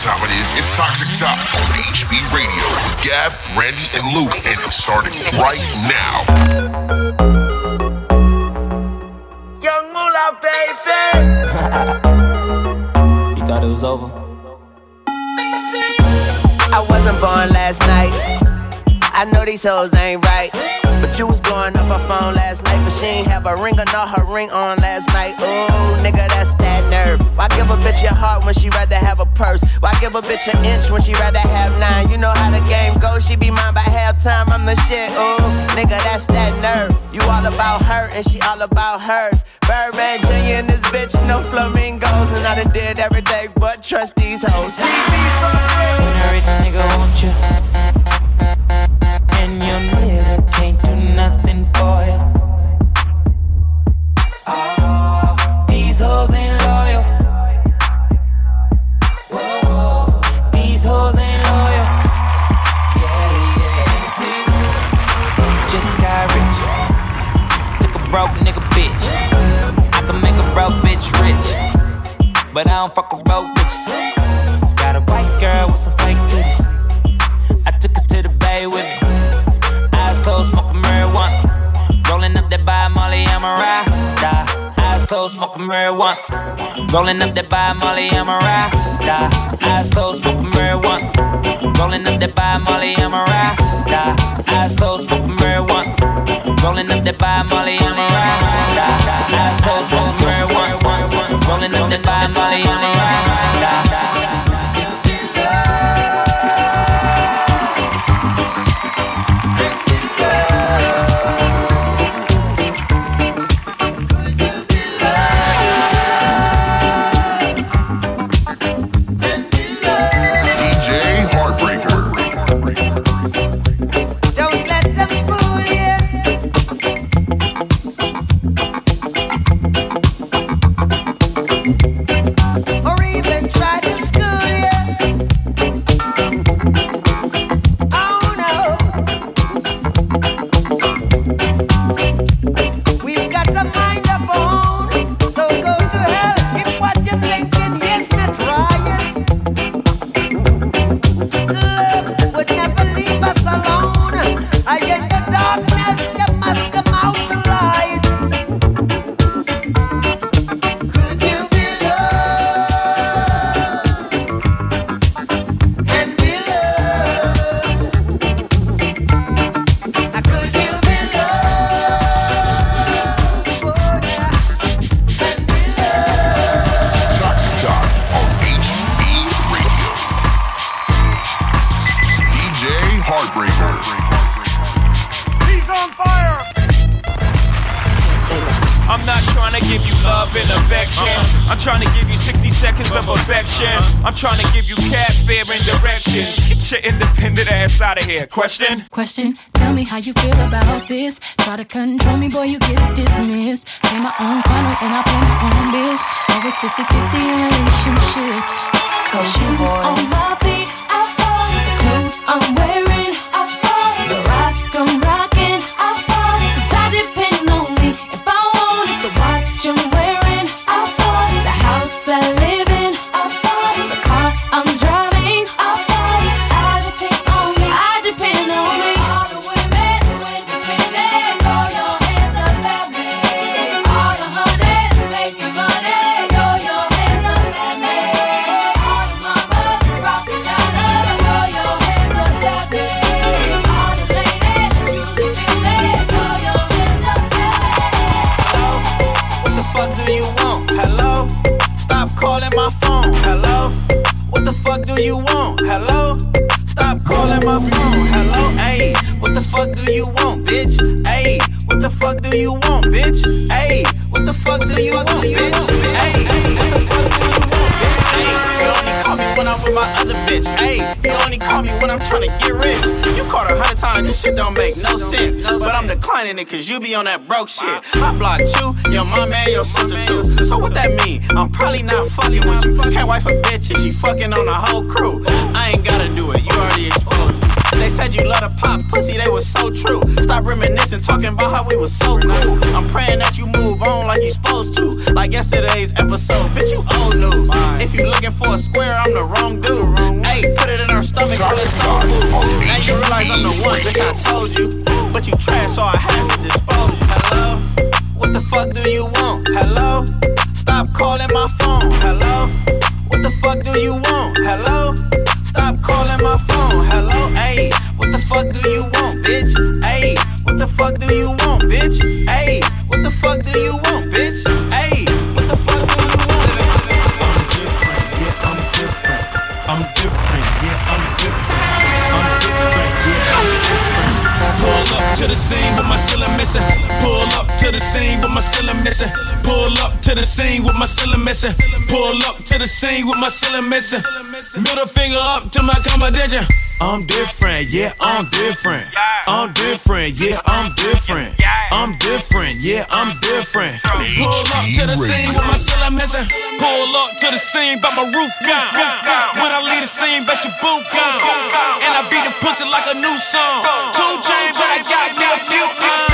time it is. It's Toxic Talk on HB Radio with Gab, Randy, and Luke, and it's starting right now. Young Moolah, baby. you thought it was over? I wasn't born last night. I know these hoes ain't right. But you was blowing up her phone last night, but she ain't have a ring or not her ring on last night. Ooh, nigga, that's that nerve. Why give a bitch your heart when she rather have a purse? Why give a bitch an inch when she rather have nine? You know how the game goes, she be mine by halftime. I'm the shit, ooh, nigga, that's that nerve. You all about her and she all about hers. Birdman Jr. and this bitch, no flamingos. And I done did every day but trust these hoes. See me. Rich nigga, won't you? And your nigga can't do nothing for you. Oh, broke nigga bitch. I can make a broke bitch rich, but I don't fuck with broke bitches. Got a white girl with some fake titties. I took her to the bay with me. Eyes closed, smoking marijuana. Rolling up that by Molly, I'm a rasta. Eyes closed, smoking marijuana. Rolling up that by Molly, I'm a rasta. Eyes closed, smoking marijuana. Rolling up that by Molly, I'm a rasta. Eyes closed, smoking marijuana. Rolling up that by Molly, I'm a rasta. Eyes closed, smoking marijuana. Rolling up that by Molly, I'm a. here. Question? Question. Tell me how you feel about this. Try to control me, boy, you get cause you be on that broke shit. I blocked you, your mom and your sister too. So what that mean? I'm probably not fucking with you. Can't wife a bitch if she fucking on the whole crew. I ain't gotta do it, you already exposed. Me. They said you love to pop pussy, they was so true. Stop reminiscing, talking about how we was so cool. I'm praying that you move on like you supposed to. Like yesterday's episode, bitch, you old news. If you looking for a square, I'm the wrong I'm the one, bitch, I told you. But you trash, so I have to dispose you. Hello? What the fuck do you want? The scene with my ceiling missing. Pull up to the scene with my ceiling missing. Middle finger up to my competition. I'm different, yeah, I'm different. I'm different, yeah, I'm different. I'm different, yeah, I'm different. Pull up to the scene with my ceiling missing. Pull up to the scene, but my roof gone. When I leave the scene, bet your boot gone. And I beat the pussy like a new song. Two chains, but I got me a few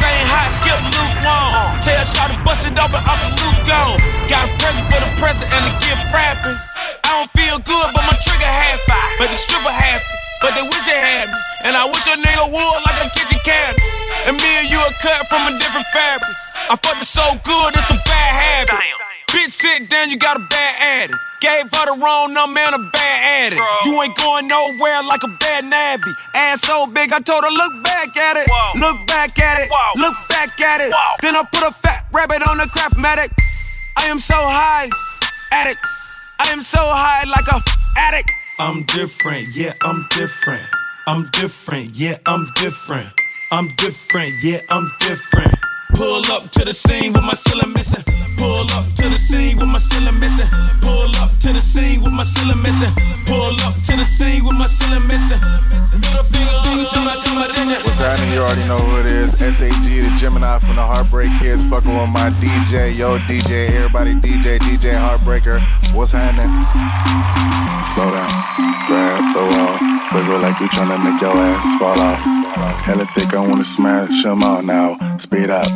Everything hot, skip lukewarm. Tell Shaw to bust it open, Uncle Luke gone. Got a present for the present and the gift wrapping. I don't feel good, but my trigger happy. But the stripper happy. But they wish they had me. And I wish a nigga would like a kitchen cabinet. And me and you are cut from a different fabric. I fucked it so good, it's a bad habit. Bitch, sit down, you got a bad addict. Gave her the wrong number and a bad addict. You ain't going nowhere like a bad navvy. Ass so big, I told her, look back at it. Look back at it. Look back at it. Then I put a fat rabbit on the craftmatic. I am so high, addict. I am so high like a addict. I'm different, yeah, I'm different. I'm different, yeah, I'm different. I'm different, yeah, I'm different. Pull up to the scene with my ceiling missing. Pull up to the scene with my ceiling missing. Pull up to the scene with my ceiling missing. Pull up to the scene with my ceiling missing. What's happening? You already know who it is. Sage, the Gemini from the Heartbreak Kids, fucking with my DJ. Yo, DJ, everybody, DJ, DJ Heartbreaker. What's happening? Slow down, grab the wall, wiggle like you tryna make your ass fall off. Hella thick, I wanna smash 'em all now. Speed up,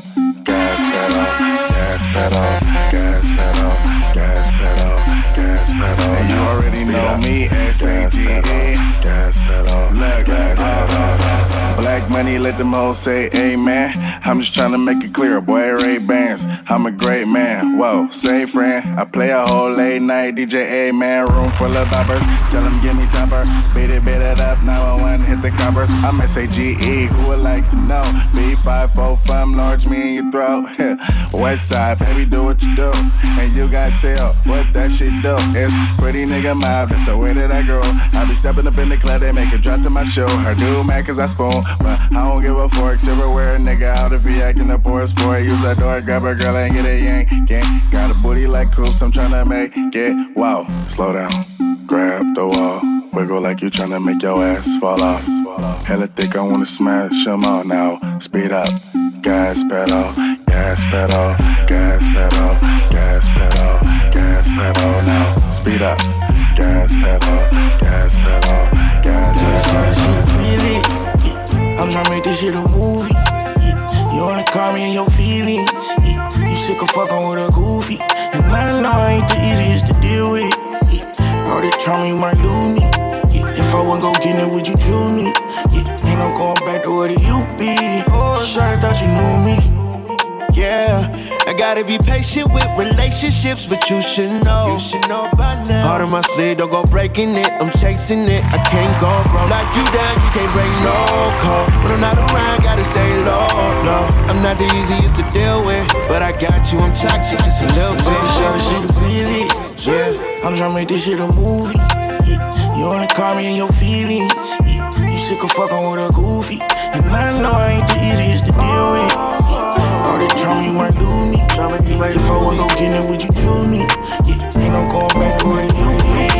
gas pedal, gas pedal, gas pedal, gas pedal, gas pedal. And you already Speed know me, S-A-G-E. Gas pedal, gas pedal. Black money, let them hoes say amen. I'm just tryna make it clear, boy, Ray Bans. I'm a great man, whoa, same friend. I play a whole late night DJ, amen. Room full of boppers, tell them give me topper. Beat it, beat it up, 911, hit the coppers. I'm S-A-G-E, who would like to know? B545, large me in your throat. West side, baby, do what you do. And you got to tell what that shit do. It's pretty nigga mob, that's the way that I grow. I be stepping up in the club, they make it drop to my show. Her new mad cause I spoon, but I don't give a fork. Silverware, nigga, out if he acting a poor sport. Use a door, grab a girl and get a yank. Gang, got a booty like coops, I'm tryna make it. Wow, slow down, grab the wall. Wiggle like you tryna make your ass fall off. Hella thick, I wanna smash 'em all now. Speed up, gas pedal, gas pedal, gas pedal, gas pedal, gas pedal now. Speed up, gas pedal, gas pedal, gas pedal. Really? I'm tryna make this shit a movie. Yeah. You wanna call me in your feelings. Yeah. You sick of fucking with a goofy. And I know I ain't the easiest to deal with. Yeah. All that trauma you might do me. If I wasn't gon' get it, would you choose me? Ain't no going back to what it you be. Oh, I thought you knew me. Yeah, I gotta be patient with relationships, but you should know. You should know by now. Heart on my sleeve, don't go breaking it. I'm chasing it, I can't go broke. Like you down, you can't break no code. When I'm not around, gotta stay low, low. I'm not the easiest to deal with, but I got you. I'm toxic just a little bit. Show the really. Yeah, I'm tryna make this shit a movie. Yeah. You wanna call me in your feelings. Yeah. You sick of fucking with a goofy. And I know I ain't the easiest to deal with. All that trauma you might do me. If I wasn't gon' get it, would you choose me? Yeah. Ain't no going back to what it used to be.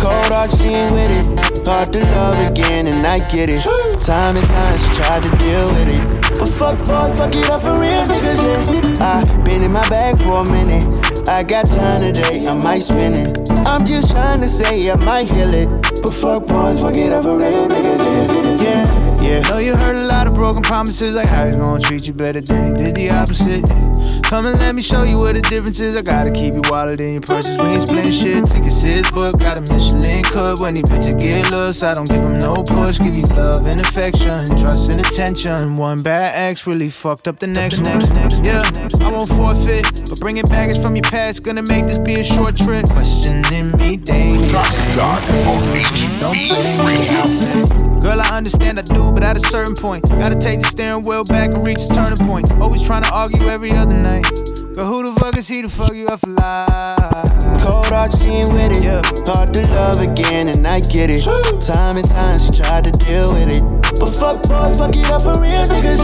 Cold ain't with it. Hard to love again, and I get it. Time and time, she tried to deal with it. But fuck boys, fuck it up for real niggas, yeah. I been in my bag for a minute. I got time today, I might spend it. I'm just trying to say I might heal it. But fuck boys, fuck it up for real niggas, yeah. know you heard a lot of broken promises, like how he's gonna treat you better than he did the opposite. Come and let me show you what the difference is. I gotta keep you wallet in your purses. We ain't splitting shit. Tickets his book. Got a Michelin cut when he bitches get loose. I don't give him no push. Give you love and affection, trust and attention. One bad ex really fucked up the next, next, next. Yeah, I won't forfeit, but bringing baggage from your past gonna make this be a short trip. Questioning me daily. HB Radio. Girl, I understand I do, but at a certain point, gotta take the steering wheel back and reach a turning point. Always trying to argue every other night. Girl, who the fuck is he to fuck you up for life? Cold oxygen with it. Yeah. Hard to love again, and I get it. Time and time she tried to deal with it. But fuck boys, fuck it up for real niggas.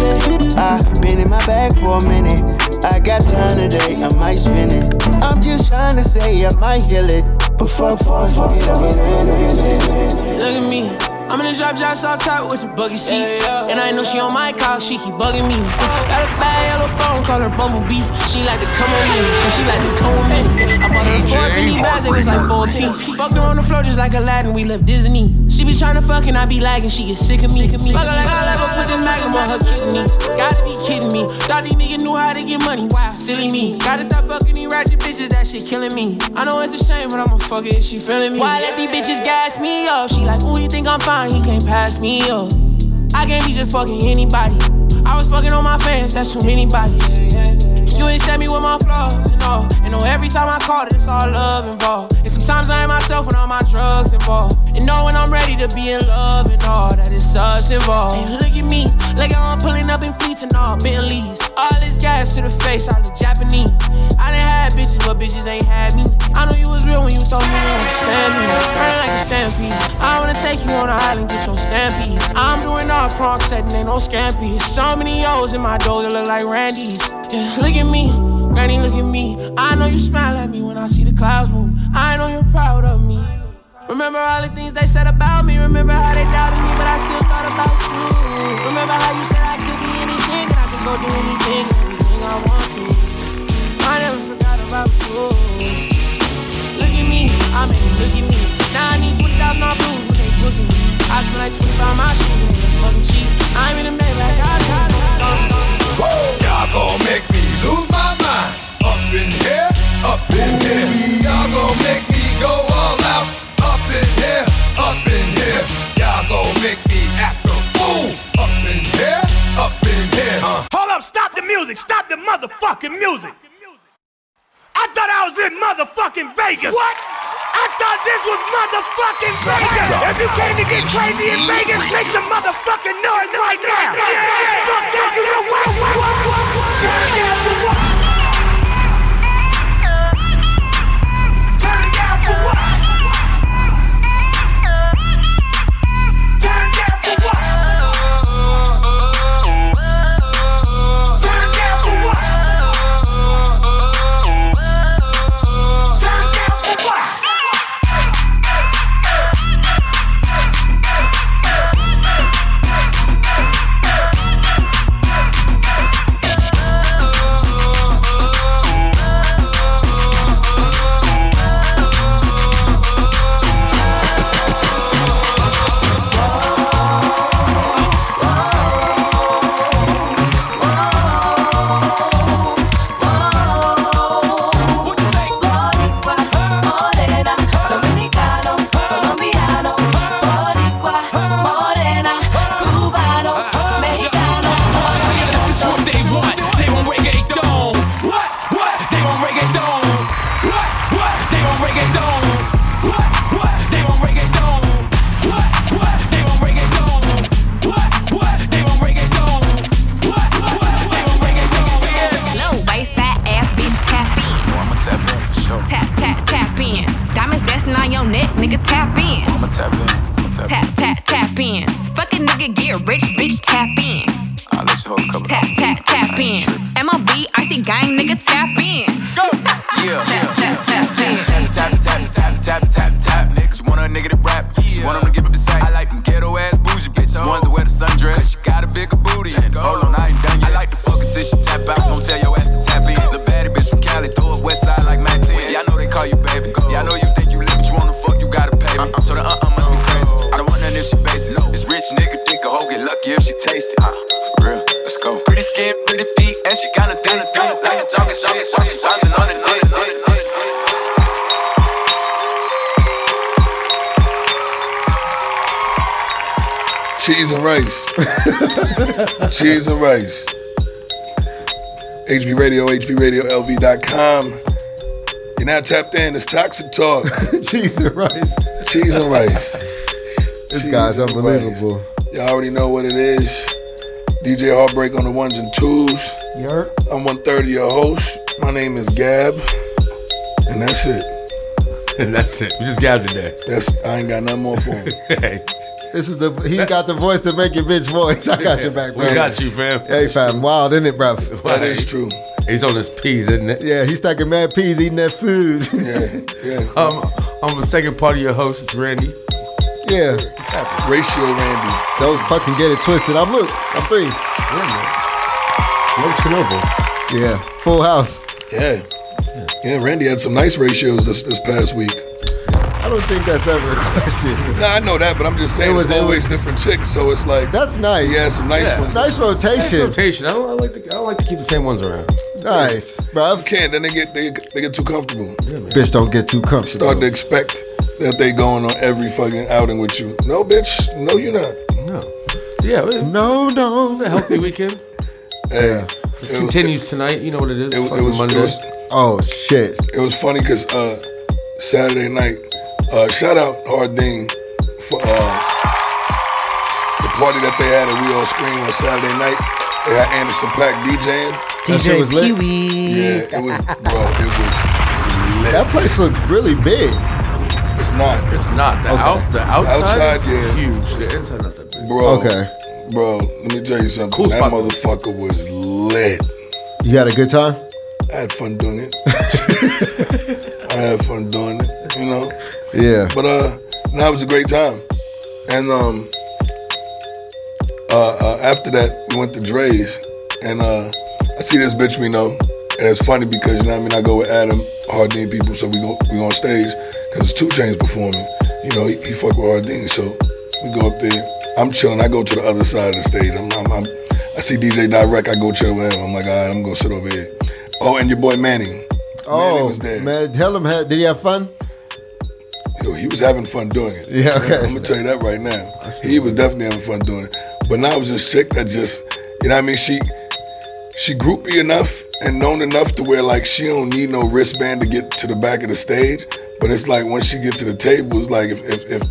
Yeah. I been in my bag for a minute. I got time today, I might spend it. I'm just trying to say I might heal it. But fuck boys, fuck it up for real niggas. Look at me. I'm in the drop, drop, off top with the buggy seats. And I know she on my cock, she keep bugging me. Got a bad yellow bone, call her Bumblebee. She like to come on me, so she like to come on me. I bought her four penny bags, it was like four piece. Fucked her on the floor just like Aladdin, we left Disney. She be trying to fuck and I be lagging, she get sick of me. Fuck her like I'll ever put this magnum on her kidneys. Gotta be kidding me. Thought these niggas knew how to get money, wow, silly me. Gotta stop fucking these ratchet bitches, that shit killing me. I know it's a shame, but I'ma fuck it if she feeling me. Why let these bitches gas me up? She like, ooh, you think I'm fine? He can't pass me up. I can't be just fucking anybody. I was fucking on my fans, that's too many bodies. You accept me with my flaws you know. And know every time I call it, it's all love involved. And sometimes I am myself when all my drugs involved. And know when I'm ready to be in love and all that is us involved. And look at me, like I'm pulling up in fleets and all Bentleys. All this gas to the face, all the Japanese. I done had bitches, but bitches ain't had me. I know you was real when you told me you understand me. Burning like a stampede. I wanna take you on an island, get your stampede. I'm doing all crunk setting, ain't no scampi. So many O's in my door that look like Randy's. Yeah, look at me, Granny, look at me. I know you smile at me when I see the clouds move. I know you're proud of me. Remember all the things they said about me. Remember how they doubted me, but I still thought about you. Remember how you said I could be anything and I could go do anything, anything I want to. I never forgot about you. Look at me, I mean, look at me. Now I need 20,000 on blues when they booking me. I spend like 25 my shoes and it's fucking cheap. I'm in the Maybach, I got Y'all gon' make me lose my mind. Up in here, up in here. Y'all gon' make me up in here. Y'all gon' make me act a fool. Up in here, up in here. Uh. Hold up, stop the music, stop the motherfucking music. I thought I was in motherfucking Vegas. What? I thought this was motherfucking Vegas. If you came to get crazy in Vegas, make some motherfucking noise right now. Fuck that, you know what? Turn down for what? Turn down for what? Tap in. Tap, Tap, tap, tap in. Fucking nigga get rich, bitch, tap in. I'll let you hold a couple. Tap, tap, tap in. MLB, icy gang, nigga, tap in. Go. Yeah, Tap, and rice. Cheese and rice. HB Radio, HBRadioLV.com. You're now tapped in. It's Toxic Talk. Cheese and rice. Cheese and rice. This Cheese guy's unbelievable. rice. Y'all already know what it is. DJ Heartbreak on the ones and twos. I'm one third of your host. My name is Gab. And that's it. And that's it. We just Gab today. That's I ain't got nothing more for him. hey, This is the he got the voice to make your bitch voice. I got your back, we man. got you, fam. Hey, fam, wild, isn't it, bruv? That is true. He's on his peas, isn't it? Yeah, he's stacking mad peas, eating that food. Yeah, yeah. Um, I'm the second part of your host. It's Randy. yeah. Ratio Randy. Don't fucking get it twisted. I'm Luke. I'm three. No Chernobyl. Yeah. Full house. Yeah. Yeah, Randy had some nice ratios this this past week. I don't think that's ever a question. Nah, I know that, but I'm just saying It was- it's it always was- different chicks, so it's like That's nice. yeah, some nice Yeah. ones. Nice Nice rotation. rotation. I don't, I like to. I don't like to keep the same ones around. Nice, bruv. can't, then they get they, they get too comfortable. Bitch, don't get too comfortable. Start to expect that they going on every fucking outing with you. No, bitch. No, you're not. No. Yeah. It, No, it no. was a healthy weekend. Hey, Yeah. it was, Continues tonight. You know what it is. It, was- it Fucking was, Monday. it was Oh shit. it was funny because uh, Saturday night, uh, shout out Harding for uh, the party that they had at We All Scream on Saturday night. They had Anderson .Paak DJing. That shit was lit. Yeah, it was, bro. It was lit. That place looks really big. It's not, It's not the Okay. out. The outside, Outside, is yeah. huge. The inside not that big. bro. Okay. bro. Let me tell you something. Cool that spot, motherfucker was lit. You had a good time? I had fun doing it. I had fun doing it. You know. Yeah. But uh, it was a great time. And um, uh, uh, after that, we went to Dre's, and uh, I see this bitch we know, and it's funny because you know what I mean. I go with Adam Hardin people, so we go we go on stage because it's two chains performing. You know, he, he fuck with Hardin, so we go up there. I'm chilling. I go to the other side of the stage. I'm, I'm, I'm I see DJ Direct. I go chill with him. I'm like, all right, I'm gonna sit over here. Oh, and your boy Manny. Oh was there. man, tell him. Did he have fun? Yo, he was having fun doing it. Yeah, okay. I'm gonna tell you that right now. He was definitely having fun doing it. But now it was this chick that just, you know what I mean? She she groupie enough and known enough to where like she don't need no wristband to get to the back of the stage. But it's like when she gets to the table, it's like if if, if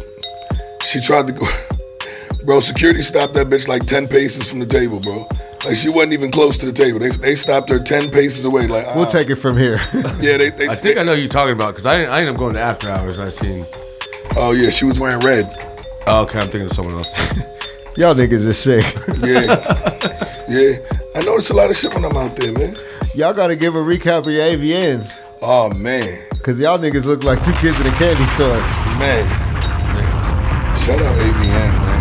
she tried to go Bro, security stopped that bitch like 10 paces from the table, bro. Like she wasn't even close to the table. They, they stopped her 10 paces away. Like, We'll ah. take it from here. Yeah, they, they, I think I know you're talking about because I, I ended up going to after hours. I seen. Oh yeah, she was wearing red. Oh, okay, I'm thinking of someone else. Y'all niggas is sick. Yeah. yeah. I notice a lot of shit when I'm out there, man. Y'all gotta give a recap of your AVNs. Oh man. Cause y'all niggas look like two kids in a candy store. Man. Shout out AVN, man.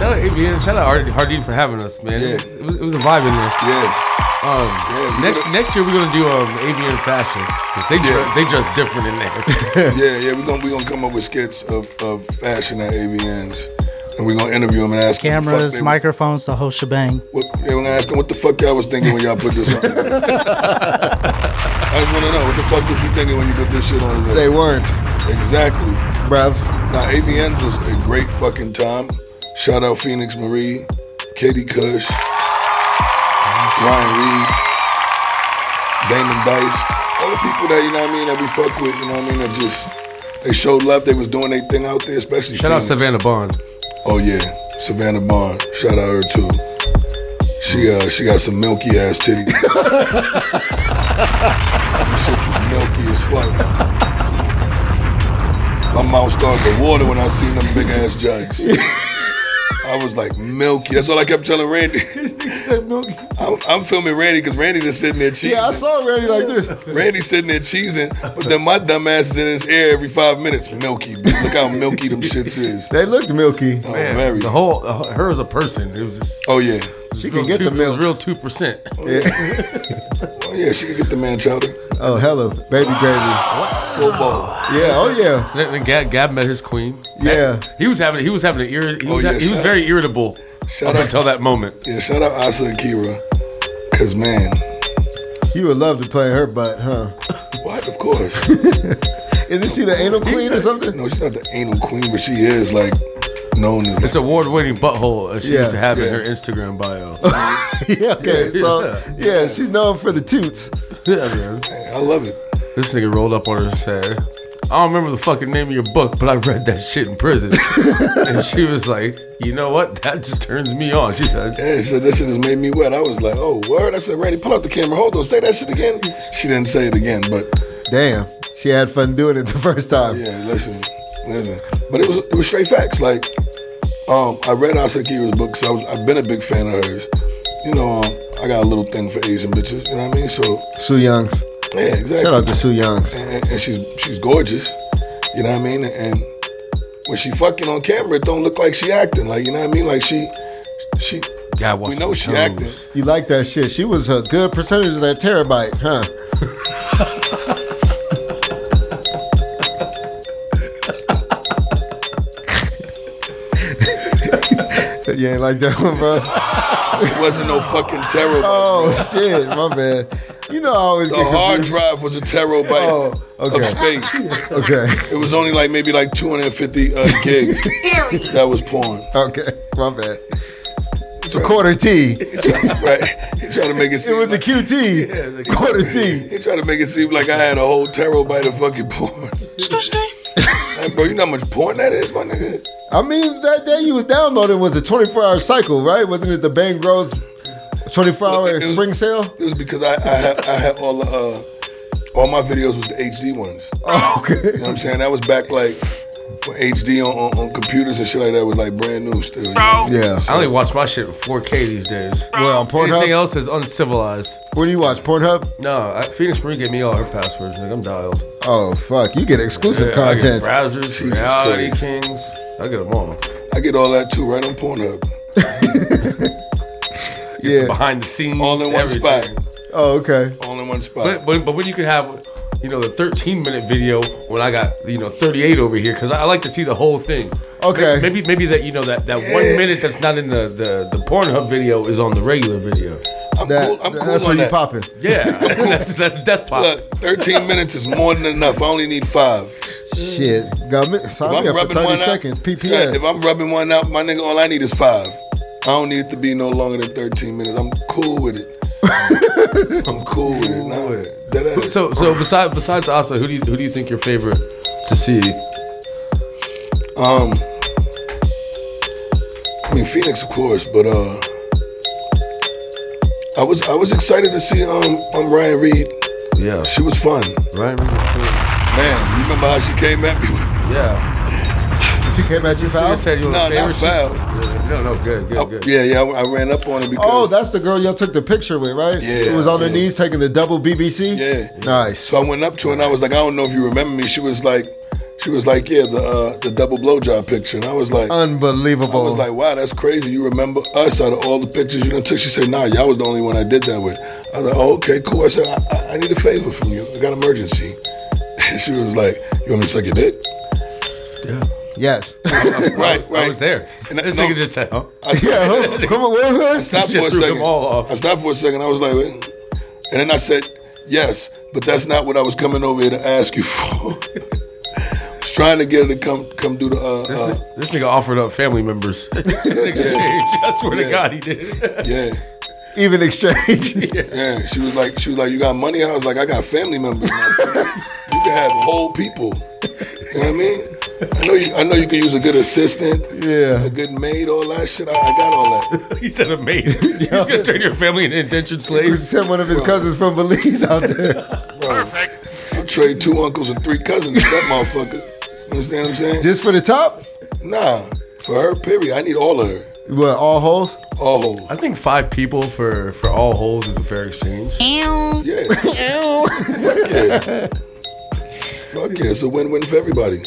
Like, Shout out AVN. Shout out Hardin for having us, man. Yeah. It, was, it, was, it was a vibe in there. yeah. Um, Yeah, next gotta- next year we're gonna do um AVN fashion 'cause they Yeah. dre- they dress different in there. yeah, yeah, we're gonna we gonna come up with skits of, of fashion at AVNs. And we're gonna interview them and ask them what the Cameras, fuck microphones, the whole shebang. What, yeah, we're gonna ask them what the fuck y'all was thinking when y'all put this on. I just wanna know what the fuck was you thinking when you put this shit on today? They weren't, Exactly. bruv. Now AVNs was a great fucking time. Shout out Phoenix Marie, Katie Kush, Ryan Reed, Damon Dice, all the people that you know what I mean that we fuck with, you know what I mean, that just they showed love, they was doing their thing out there, especially Shout out Savannah Bond. Oh yeah, Savannah Bond. Shout out her too. She uh she got some milky ass titties. Shit was milky as fuck. My mouth started to water when I seen them big ass jugs. I was like milky. That's all I kept telling Randy. I'm, I'm filming Randy because Randy just sitting there cheesing. Yeah, I saw Randy like this. Randy sitting there cheesing, but then my dumb ass is in his ear every five minutes. Milky. Look how milky them shits is. They looked milky. Oh, Man, very. the whole uh, her as a person. It was just, Oh yeah. She real can get two, the it was milk. real two percent. Oh yeah, Oh, she can get the man chowder. Oh, hello, baby gravy. Full ball. Yeah, oh yeah, Then, then Gab, Gab met his queen. yeah. He was having he was having an ir- he Oh, was, yeah, he was very irritable Shout up out- until that moment. Yeah, shout out Asa Akira. Cause man, You would love to play her butt, huh? what? Of course. Isn't she the anal queen or something? No, she's not the anal queen, but she is like known as. It's award-winning butthole. As she Yeah. used to have in her Instagram bio. yeah, okay. So Yeah. yeah, she's known for the toots. yeah, man. I love it. This nigga rolled up on her and said, I don't remember the fucking name of your book, but I read that shit in prison. and she was like, you know what? That just turns me on. She said, Yeah, she said that shit has made me wet. I was like, oh, word. I said, Randy, pull out the camera. Hold on, say that shit again. She didn't say it again, but Damn, she had fun doing it the first time. yeah, listen, listen. But it was it was straight facts. Like, um, I read Asa Akira's book because I was I've been a big fan of hers. You know, um, I got a little thing for Asian bitches. You know what I mean? So Sue Youngs. yeah, exactly. Shout out to Sue Youngs. and, and she's she's gorgeous. You know what I mean? And when she fucking on camera, it don't look like she acting. Like you know what I mean? Like she she. God, we know she acting. You like that shit? She was a good percentage of that terabyte, huh? you ain't like that one, bro. It wasn't no fucking terabyte. Oh shit, my bad. You know I always The get hard confused. drive was a terabyte Oh, okay. of space. Okay. It was only like maybe like 250 uh, gigs. that was porn. Okay, my bad. It's a quarter T. right? He tried to make it It seem was a like, QT. Quarter T. he tried to make it seem like I had a whole terabyte of fucking porn. Hey, bro, you know how much porn that is, my nigga? I mean, that day you was downloading was a 24 hour cycle, right? Wasn't it the Bang Bros 24 hour was- spring sale? It was because I I had, I had all the uh, all my videos was the HD ones. Oh, okay. You know what I'm saying? That was back like HD on, on, on computers and shit like that was like brand new still. you know? Yeah. I only watch my shit 4K these days. Well, on Anything else is uncivilized. Where do you watch? Pornhub? No, I, Phoenix Marie gave me all her passwords, nigga. I'm dialed. Oh, fuck. You get exclusive Yeah, I get content. browsers, Jesus reality Christ. kings. I get them all. I get all that too right on Pornhub. Yeah. Behind the scenes, All in one everything. spot. Oh, okay. All in one spot. But, but but when you can have, you know, the 13 minute video when I got you know 38 over here because I, I like to see the whole thing. Okay. Maybe maybe that you know that that one minute that's not in the the the Pornhub video is on the regular video. I'm That, cool. I'm cool that's on where you that. popping. Yeah, that's that's that's pop. Look, 13 minutes is more than enough. I only need five. Shit. Got me. If I'm me up for rubbing 30 one seconds. out, PPS. son, if I'm rubbing one out, my nigga, all I need is five. I don't need it to be no longer than 13 minutes. I'm cool with it. I'm cool with it. Ass. So so besides besides Asa, who do you who do you think your favorite to see? Um, I mean Phoenix, of course, but uh, I was I was excited to see um um Ryan Reed. Yeah, She was fun, right. man. You remember how she came at me? Yeah, she came at you, you foul? just said you were No, a not favorite. foul. No, no, good, good, Oh, good. yeah, yeah. I, I ran up on her because Oh, that's the girl y'all took the picture with, right? Yeah, It was on her knees taking the double BBC? yeah. Nice. So I went up to her and I was like, I don't know if you remember me. She was like, she was like, yeah, the uh, the double blowjob picture, and I was like. Unbelievable. I was like, wow, that's crazy. You remember us out of all the pictures you done took? She said, nah, y'all was the only one I did that with. I was like, oh, okay, cool. I said, I, I, I need a favor from you. I got an emergency. she was like, you want me to suck your dick? Yeah. Yes. right, right. I was there. And this no, nigga just said, huh? I, yeah, huh? come on, where, where? I stopped for a second. I stopped for a second. I was like, Wait. and then I said, yes, but that's not what I was coming over here to ask you for. I was trying to get her to come come do the. Uh, This, uh, this nigga offered up family members in exchange. I swear to Yeah. God, he did. yeah. Even exchange. Yeah, she was like, she was like, you got money? I was like, I got family members. motherfucker. you can have whole people. You know what I mean? I know you. I know you can use a good assistant, yeah. a good maid, all that shit. I, I got all that. he said a maid. He's gonna turn your family into indentured We slaves. sent one of his cousins from Belize out there. Bro, I'll trade two uncles and three cousins. for That motherfucker. You understand what I'm saying? Just for the top? Nah, for her. Period. I need all of her. What, all holes? All holes. I think five people for for all holes is a fair exchange. Ew. Yeah. Fuck yeah. Fuck yeah. It's a win-win for everybody.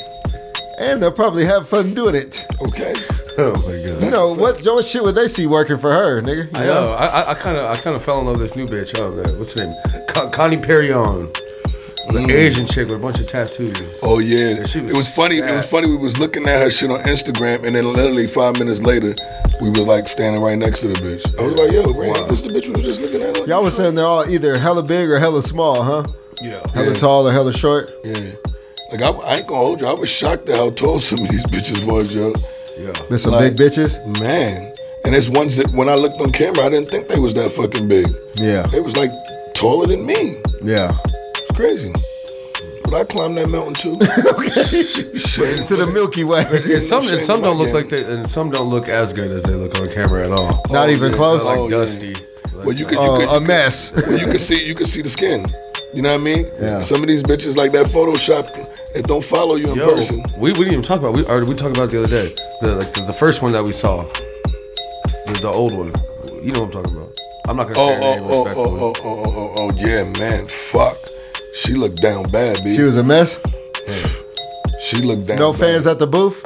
And they'll probably have fun doing it. Okay. Oh my god. You know, what, what shit would they see working for her, nigga? You I know. I I kind of I kind of fell in love with this new bitch. Oh man, what's her name? Con- Connie Perignon, the mm. Asian chick with a bunch of tattoos. Oh yeah, she it was was funny. It was funny. We was looking at her shit on Instagram, and then literally five minutes later, we was like standing right next to the bitch. I was like, "Yo, Randy, this the bitch we was just looking at." her? Y'all was saying they're all either hella big or hella small, huh? Yeah. Hella Yeah. tall or hella short? Yeah, like I, I ain't gonna hold you. I was shocked at how tall some of these bitches was, yo. Yeah. With some big bitches. Man. And it's ones that when I looked on camera, I didn't think they was that fucking big. Yeah. They was like taller than me. Yeah. It's crazy. But I climbed that mountain too. Shit. To the Milky Way. And some and some don't look White like they and some don't look as good as they look on camera at all. Not oh, even yeah. close. Oh, like Oh, yeah. dusty. Well, you could, you Oh, could, a mess. well, you could see, you could see the skin. You know what I mean? Yeah. Some of these bitches like that Photoshop, it don't follow you in Yo, person. we, we didn't even talk about we or we talked about it the other day. The like the, the first one that we saw, the, the old one. You know what I'm talking about. I'm not gonna Oh, say oh, her oh, oh, oh, oh, oh, oh, oh, oh, yeah, man. Fuck. She looked down bad, B. She was a mess. She looked down. No bad. fans at the booth.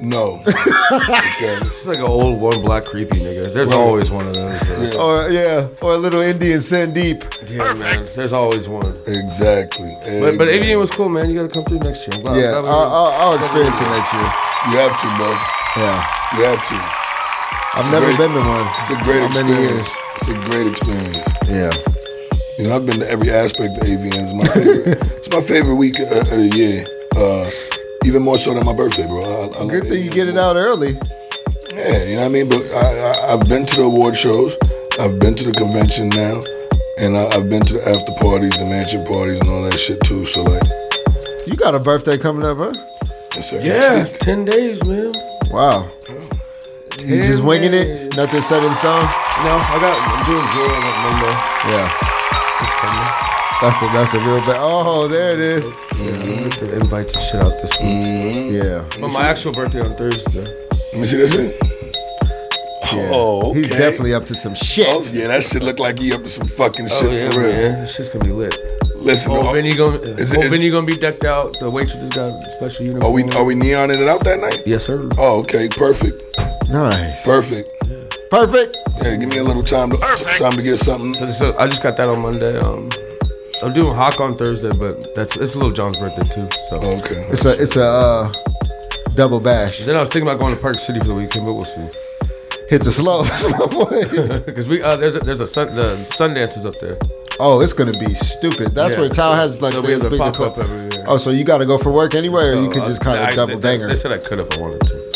No. okay. It's like an old one black creepy nigga. There's Right. always one of those. uh, Or yeah, or a little Indian sand deep. Yeah, man. There's always one. Exactly. But, but AVN was cool, man. You gotta come through next year. I'm glad- Yeah, I'm I'll, I'll, I'll experience it next year. You have to, bro. Yeah, You have to. I've It's never great- been to one. It's a great How many experience. It's a great experience. Yeah. You know, I've been to every aspect of AVN. It's my favorite. it's my favorite week of, of the year. Uh, even more so than my birthday, bro. I, I Good love thing you get it out early. Yeah, you know what I mean. But I, I, I've been to the award shows. I've been to the convention now, and I, I've been to the after parties, the mansion parties, and all that shit too. So like, You got a birthday coming up, huh? yes, sir. Yeah, ten days, man. Wow. You just winging it? Nothing set in stone? No, I got. I'm doing drill on Monday. Yeah. It's coming. That's the that's the real bad. Oh, there it is. Yeah, I'm gonna invites and shit out this week. Mm-hmm. Yeah. But my actual birthday on Thursday. Let me see that shit. Yeah. Oh, okay. He's definitely up to some shit. Oh yeah, that shit look like he up to some fucking oh, shit oh yeah, for real. man. This shit's gonna be lit. Listen, Oh, oh, Vinny gonna, is oh, it- oh, is- Vinny gonna be decked out. The waitress has got a special uniform. are we are we neoning it out that night? Yes, sir. Oh, okay, perfect, Nice. perfect. Perfect. Yeah, give me a little time to time to get something. So, so I just got that on Monday. Um, I'm doing Hawk on Thursday, but that's it's a Lil Jon's birthday too. So Okay. It's a it's a uh, double bash. then I was thinking about going to Park City for the weekend, but we'll see. Hit the slow. Because we uh, there's a, there's a sun, the Sundance is up there. Oh, it's gonna be stupid. That's Yeah, where Tao so- has like so the we have the big pop club. up every year. Oh, so you got to go for work anyway, or you So, could uh, just kind of double they, banger. They said I could if I wanted to.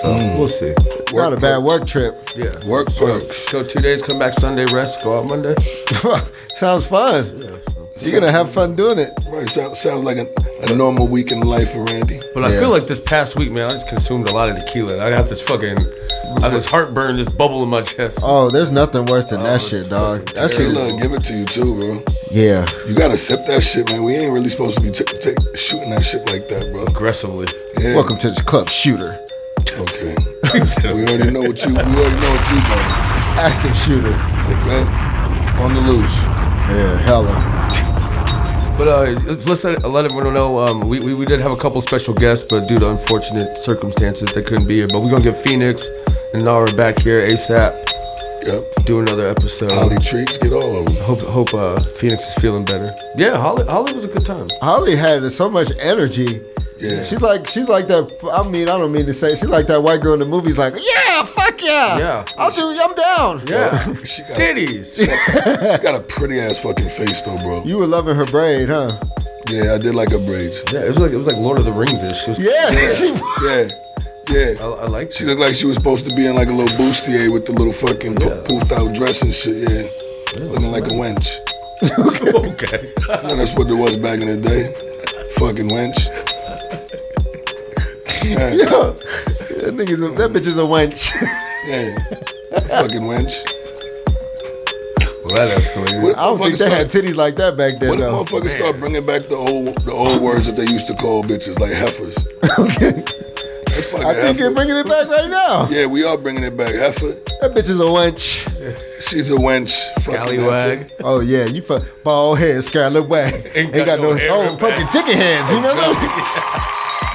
So Mm. we'll see. Not a bad work trip. Yeah. Work perks. Go two days, come back Sunday, rest, go out Monday. Sounds fun. Yeah, so. You're gonna have fun doing it. Right, sounds sounds like a, a normal week in life for Randy. But I Yeah. feel like this past week, man, I just consumed a lot of tequila. I got this fucking, I have this heartburn just bubble in my chest. Oh, there's nothing worse than Oh, that it's shit, dog. fucking That shit look, is. give it to you too, bro. Yeah. You gotta sip that shit, man. We ain't really supposed to be t- t- shooting that shit like that, bro. Aggressively. Yeah. Welcome to the club shooter. Okay. we already know what you. We already know what you know. Active shooter. Okay. On the loose. Yeah, hella. But uh, let's let, let everyone know. Um, we, we, we did have a couple special guests, but due to unfortunate circumstances, they couldn't be here. But we're gonna get Phoenix and Nara back here ASAP. Yep. Do another episode. Holly treats, get all of them. Hope hope uh, Phoenix is feeling better. Yeah, Holly Holly was a good time. Holly had so much energy. Yeah. She's like she's like that. I mean, I don't mean to say she's like that white girl in the movies. Like, yeah, fuck yeah, Yeah. I'll do. I'm down. Yeah, She got, titties. she got a pretty ass fucking face though, bro. You were loving her braid, huh? Yeah, I did like her braids. Yeah, it was like it was like Lord of the Rings ish. She was, Yeah, she. Yeah. Yeah. I, I like. She looked like she was supposed to be in like a little bustier with the little fucking po- poofed out dress and shit. Yeah. Looking like a wench. okay. You know, that's what it was back in the day. Fucking wench. Yeah. Yo, that nigga's a, that bitch is a wench. Yeah. Fucking wench. Well, that escalated. What I don't think motherfuckers they had titties like that back then, What if though. motherfuckers start bringing back the old the old words that they used to call bitches like heifers? Okay, That fucking I think heifer. you're bringing it back right now. Yeah, we are bringing it back. Heifer. That bitch is a wench. She's a wench. Scallywag. Oh yeah, you fuck bald head, scarlet wag. Ain't, got, no, hair oh fucking chicken heads. You remember?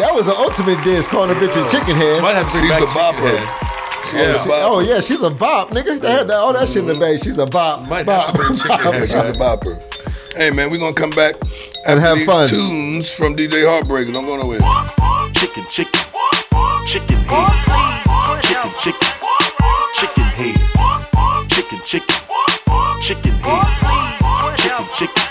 That was an ultimate diss calling a bitch a chicken head. Might have to bring She's back a bopper. Head. Yeah. a She- oh yeah, she's a bop, nigga. They had that, all that shit in the mm-hmm. base. She's a bop. Might bop, have to bring Chicken Yeah, Head she's a bopper. Hey man, we gonna come back And have these fun. tunes from DJ Heartbreaker. Don't go nowhere. Chicken, chicken, chicken heads. Chicken, chicken, chicken heads. Chicken, chicken, chicken heads. Chicken, chicken, chicken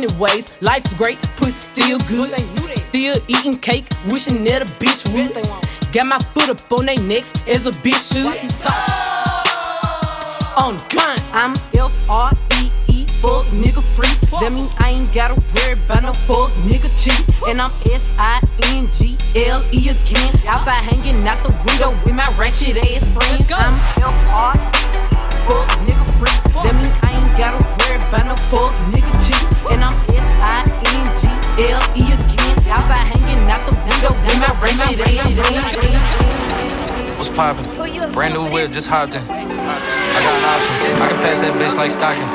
Anyways. Life's great, pussy still good. Still eating cake, wishing that a bitch would. Got my foot up on they necks as a bitch should. On gun, I'm F R E E, fuck nigga free. That mean I ain't gotta worry about no fuck nigga cheat. And I'm S I N G L E again. Out by hanging out the window with my ratchet ass friends. I'm F R E E, fuck nigga free. That mean I ain't gotta worry about no fuck nigga. What's poppin'? Brand new whip, just hopped in. I got options. I can pass that bitch like Stockton.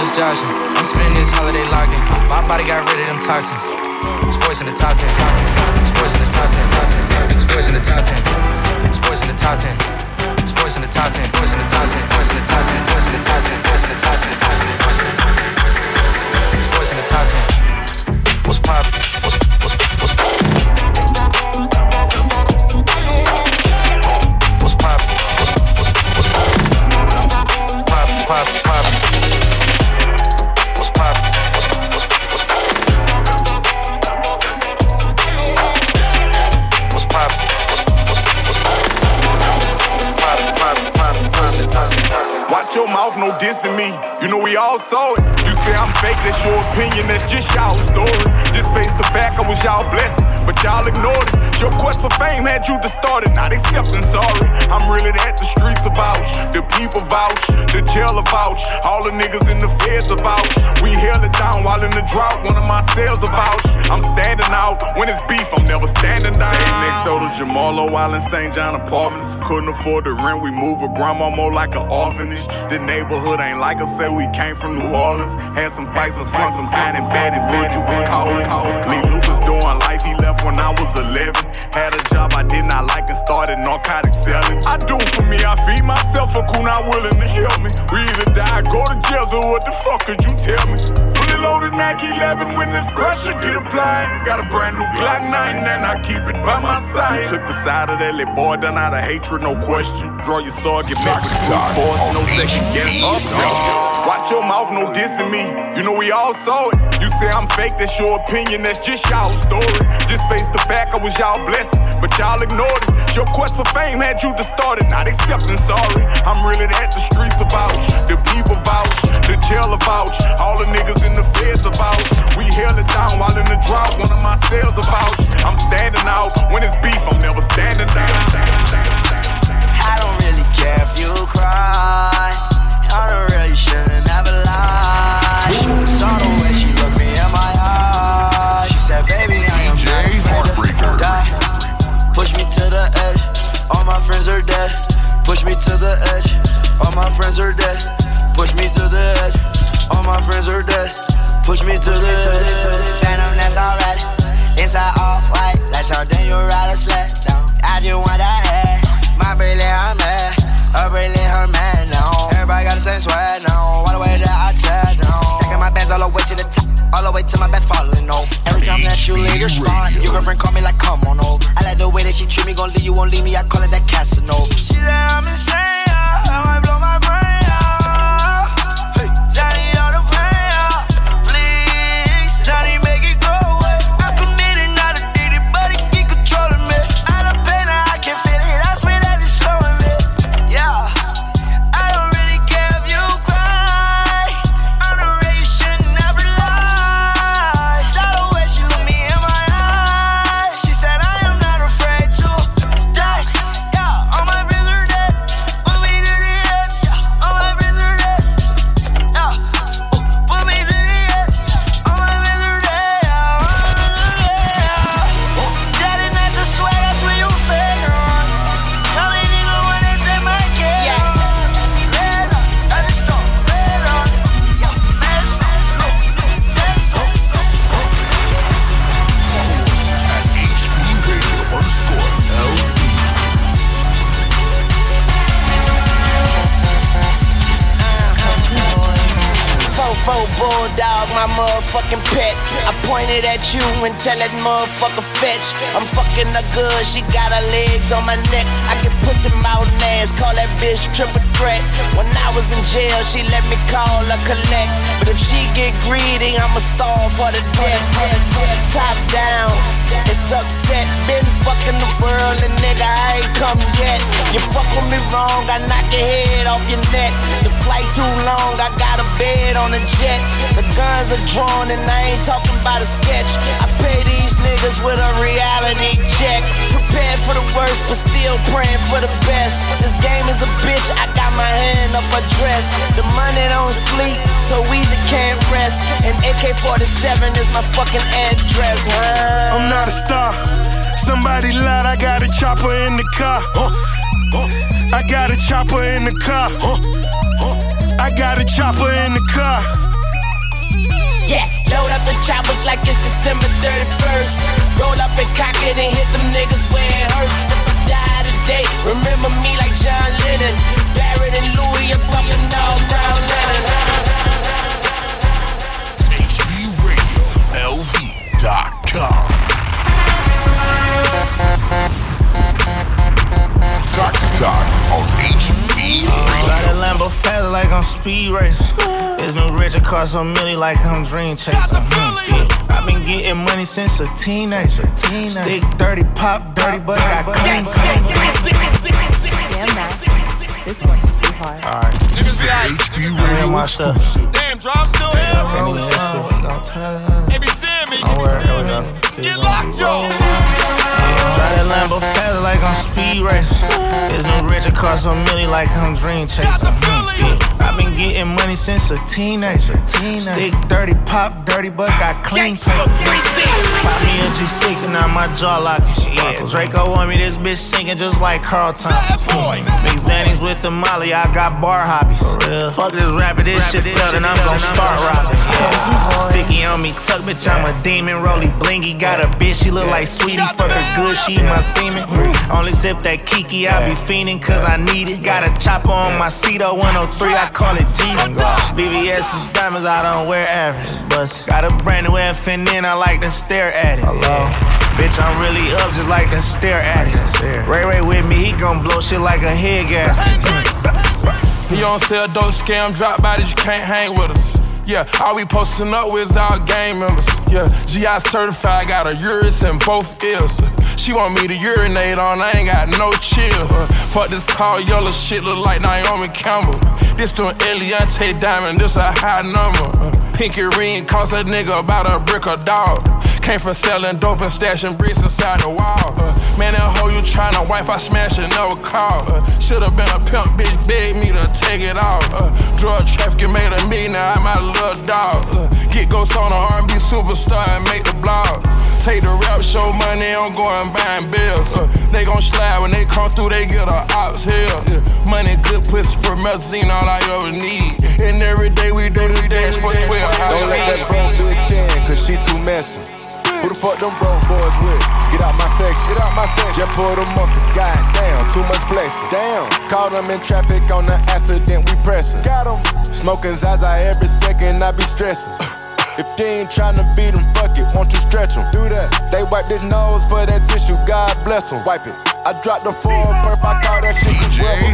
Just joshin'. I'm spending this holiday locked in. My body got rid of them toxins. Sports in the top 10. Sports in the top 10. Sports in the top 10. Sports in the top 10. Sports in the top 10, sports in the top 10, sports in the top 10, sports in the top 10, sports in the top 10, sports in the top 10, sports in the top 10, sports in the top 10. What's poppin'? What's off, no dissing me. You know we all saw it. You say I'm fake, that's your opinion, that's just y'all story. Just face the fact I was y'all blessed, but y'all ignored it. Your quest for fame had you distorted, not accepting sorry. I'm really that the streets are vouch, the people vouch, the jailer vouch, all the niggas in the feds are vouch. We held it down while in the drought, one of my sales are vouch. I'm standing out when it's beef, I'm never standing down. Hey, next door to Jamalo while in St. John Apartments. Couldn't afford the rent, we move a grandma more like an orphanage. The neighborhood ain't like I said, we came from New Orleans. Had some fights and slung some time in bed and fed you can call it. Lee Lucas doing life, he left when I was 11. Had a job I did not like and started narcotic selling. I do for me, I feed myself, a cool not willing to help me. We either die, go to jail, so what the fuck could you tell me? Fully loaded Mac 11 when this pressure get applied. Got a brand new Glock 9 and I keep it by my side. Took the side of that little boy done out of hatred, no question. Draw your sword, get back to the force, no second guess. Up, Your mouth, no dissing me. You know we all saw it. You say I'm fake, that's your opinion, that's just y'all story. Just face the fact I was y'all blessing, but y'all ignored it. Your quest for fame had you distorted, not accepting sorry. I'm really that the streets are the people vouch, the jail vouch, all the niggas in the feds are. We held it down while in the drought, one of my sales are. I'm standing out when it's beef, I'm never standing down. I don't really care if you cry. I don't really shouldn't ever lie. Should've saw the way she looked me in my eyes. She said, baby, I am not afraid to die. Push me to the edge. All my friends are dead. Push me to the edge. All my friends are dead. Push me to the edge. All my friends are dead. Push me to the edge. Phantom, that's alright. Inside all white, like something you ride a sled down. I just want that head. My brilliant, I'm mad. A brilliant, her man now. Everybody got the same swag now. All the way that I chat now. Stacking my bands all the way to the top. All the way to my bed falling over. Every time that you leave your spot, your girlfriend call me like, come on over. I like the way that she treat me, gon' leave you, won't leave me. I call it that Casanova. She said I'm insane, I might blow my brain motherfucking pet. I pointed at you and tell that motherfucker fetch. I'm fucking her good, she got her legs on my neck. I get pussy mouth ass, call that bitch triple threat. When I was in jail, she let me call her collect. But if she get greedy, I'ma starve for the death. Top down, it's upset. Been fucking the world and nigga, I ain't come yet. You fuck with me wrong, I knock your head off your neck. The flight too long, I got a bed on a jet. The guns are drawn and I ain't talking about a sketch. I pay these niggas with a reality check. Prepared for the worst, but still praying for the best. This game is a bitch, I got my hand up a dress. The money don't sleep, so easy can't rest. And AK 47 is my fucking address, huh? I'm not a star. Somebody lied, I got a chopper in the car. I got a chopper in the car. I got a chopper in the car. Yeah, load up the choppers like it's December 31st. Roll up and cock it and hit them niggas where it hurts. If I die today, remember me like John Lennon. Barrett and Louis, I'm talking all brown HBRadioLV.com. Talk to Talk on HB Got a Lambo fat like I'm speed racer. There's no richer car so many like I'm dream chaser. Hmm. I've been getting money since a teenager. Stick 30 pop dirty, but I got clean clean. Damn, Mac. This one's too hard. Alright. This is HB Radio exclusive. Damn, drop still here. Don't They be seeing me. worry, here we go. Get locked, yo. Got a Lambo fast like I'm speed racer. There's no rich across a million like I'm dream chaser. Mm, yeah. I've been getting money since a teenager. Stick dirty, pop dirty, but got clean. Pop me a G6 and now my jaw locking sparkles. Draco want me, this bitch singing just like Carl Thomas. Mix mm. Xannies with the Molly, I got bar hobbies. Fuck this rapper, this shit failed and I'm gon' start robbing. Yeah. Sticky on me, tuck bitch, I'm a demon. Rolly blingy, got a bitch, she look like sweetie. Fuck her good, she eat my semen. Only sip that Kiki, I be fiending cause I need it. Got a chopper on my Cedo 103, I call it G. BBS is diamonds, I don't wear average. But got a brand new FNN, I like to stare at it. Hello. Bitch, I'm really up just like to stare at it. Ray Ray with me, he gon' blow shit like a head gasket. You don't sell dope, scam, drop bodies, you can't hang with us. Yeah, all we posting up is our gang members. Yeah, GI certified, got a uris in both ears. She want me to urinate on, I ain't got no chill. Fuck this tall yellow shit, look like Naomi Campbell. This to an Eliante diamond, this a high number. Pinky ring cost a nigga about a brick or dog. Came from selling dope and stashing bricks inside the wall. Uh, man, that hoe you tryna wipe, I smash it, no call. Uh, Should've been a pimp, bitch, begged me to take it off. Uh, drug trafficking made a millionaire out my dog. Get ghosts on an R&B superstar and make the blog. Take the rap show money, I'm going buying bills. Uh, they gon' slide when they come through, they get a ops. Yeah, money, good pussy for medicine, all I ever need. And every day we do the dance for 12 hours. Don't let that broke bitch in, cause she too messy. Who the fuck them broke boys with? Get out my section, get out my section. Just pull the muscle, god damn, too much flexing. Damn, caught them in traffic on the accident, we pressing. Got them. Smoking Zaza every second, I be stressing. If they ain't tryna beat them, fuck it, won't you stretch them? Do that. They wipe their nose for that tissue, God bless them. Wipe it. I dropped the full perp, I call that shit the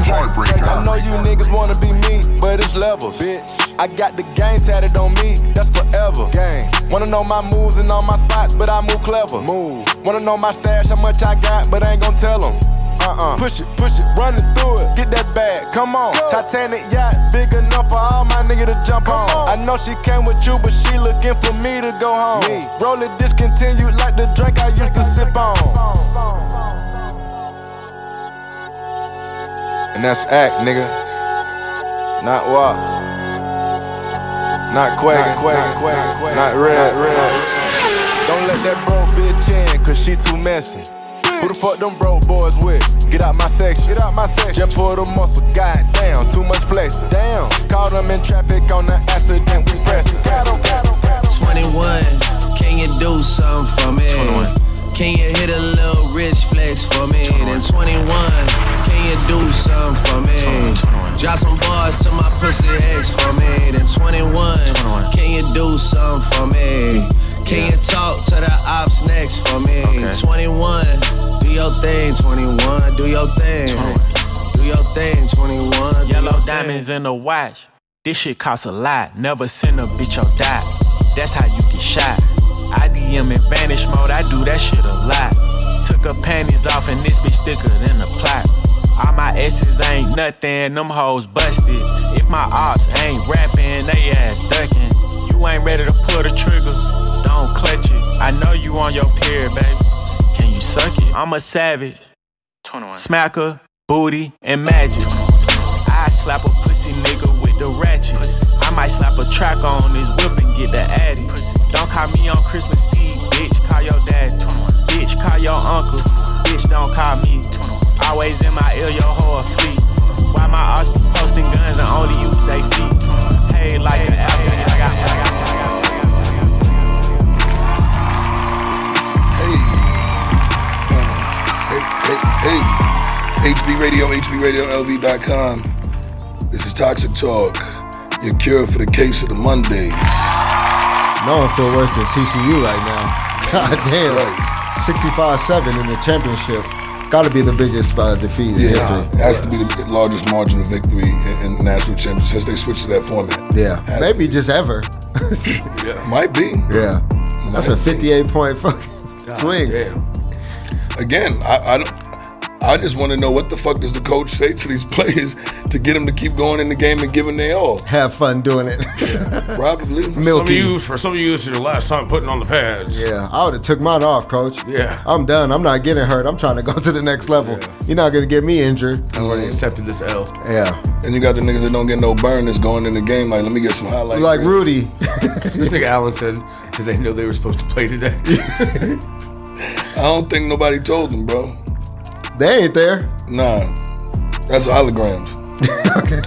Heartbreaker. I know you niggas wanna be me, but it's levels. Bitch, I got the game tatted on me, that's forever. Gang. Wanna know my moves and all my spots, but I move clever. Move. Wanna know my stash, how much I got, but I ain't gon' tell them. Uh-uh. Push it, push it, running through it. Get that bag, come on. Titanic yacht, big enough for all my nigga to jump on. I know she came with you, but she looking for me to go home. Me. Roll it discontinued like the drink I used to sip on. And that's act, nigga. Not what? Not quake, not quake, quake, not red, red. Don't let that broke bitch in, cause she too messy. Who the fuck them broke boys with? Get out my section. Get out my section. Just pull the muscle. God damn, too much flexing. Damn. Caught them in traffic on the accident. We pressing. 21, can you do something for me? 21. Can you hit a little rich flex for me? Then 21, can you do something for me? Drop some bars to my pussy ex for me. Then 21, can you do something for me? Can you talk to the ops next for me? 21, do your thing, 21, do your thing. Do your thing, 21. Yellow diamonds in the watch. This shit costs a lot. Never send a bitch or die. That's how you get shot. I DM in vanish mode. I do that shit a lot. Took her panties off and this bitch thicker than a plot. All my S's ain't nothing. Them hoes busted. If my ops ain't rapping, they ass ducking. You ain't ready to pull the trigger. Don't clutch it. I know you on your period, baby. Can you suck it? I'm a savage. 21. Smacker, booty, and magic. I slap a pussy nigga with the ratchet. I might slap a track on his whip and get the addy. Don't call me on Christmas Eve, bitch. Call your dad. Bitch, call your uncle. Bitch, don't call me. Always in my ear, your whole fleet. Why my ops be posting guns and only use they feet? Hey, like an alpha, I got, I got, Hey, hey, hey, hey. HB Radio, HBRadioLV.com. This is Toxic Talk, your cure for the case of the Mondays. No one feel worse than TCU right now. God damn. 65-7 in the championship. Got to be the biggest uh, defeat in history. it has to be the largest margin of victory in, in national championship since they switched to that format. Yeah, maybe just ever. Yeah, might be. Yeah, that's a 58 point fucking swing. Again, I, I don't. I just want to know what the fuck does the coach say to these players to get them to keep going in the game and giving their all. Have fun doing it. Probably. Some of Milky. you, for some of you, it's your last time putting on the pads. Yeah, I would have took mine off, coach. Yeah. I'm done. I'm not getting hurt. I'm trying to go to the next level. You're not gonna get me injured. I already accepted this L. Yeah. And you got the niggas that don't get no burn that's going in the game. Like, let me get some highlights. like Rudy. this nigga Allen said, "Did they know they were supposed to play today?" I don't think nobody told them, bro. They ain't there. Nah, that's holograms. Okay.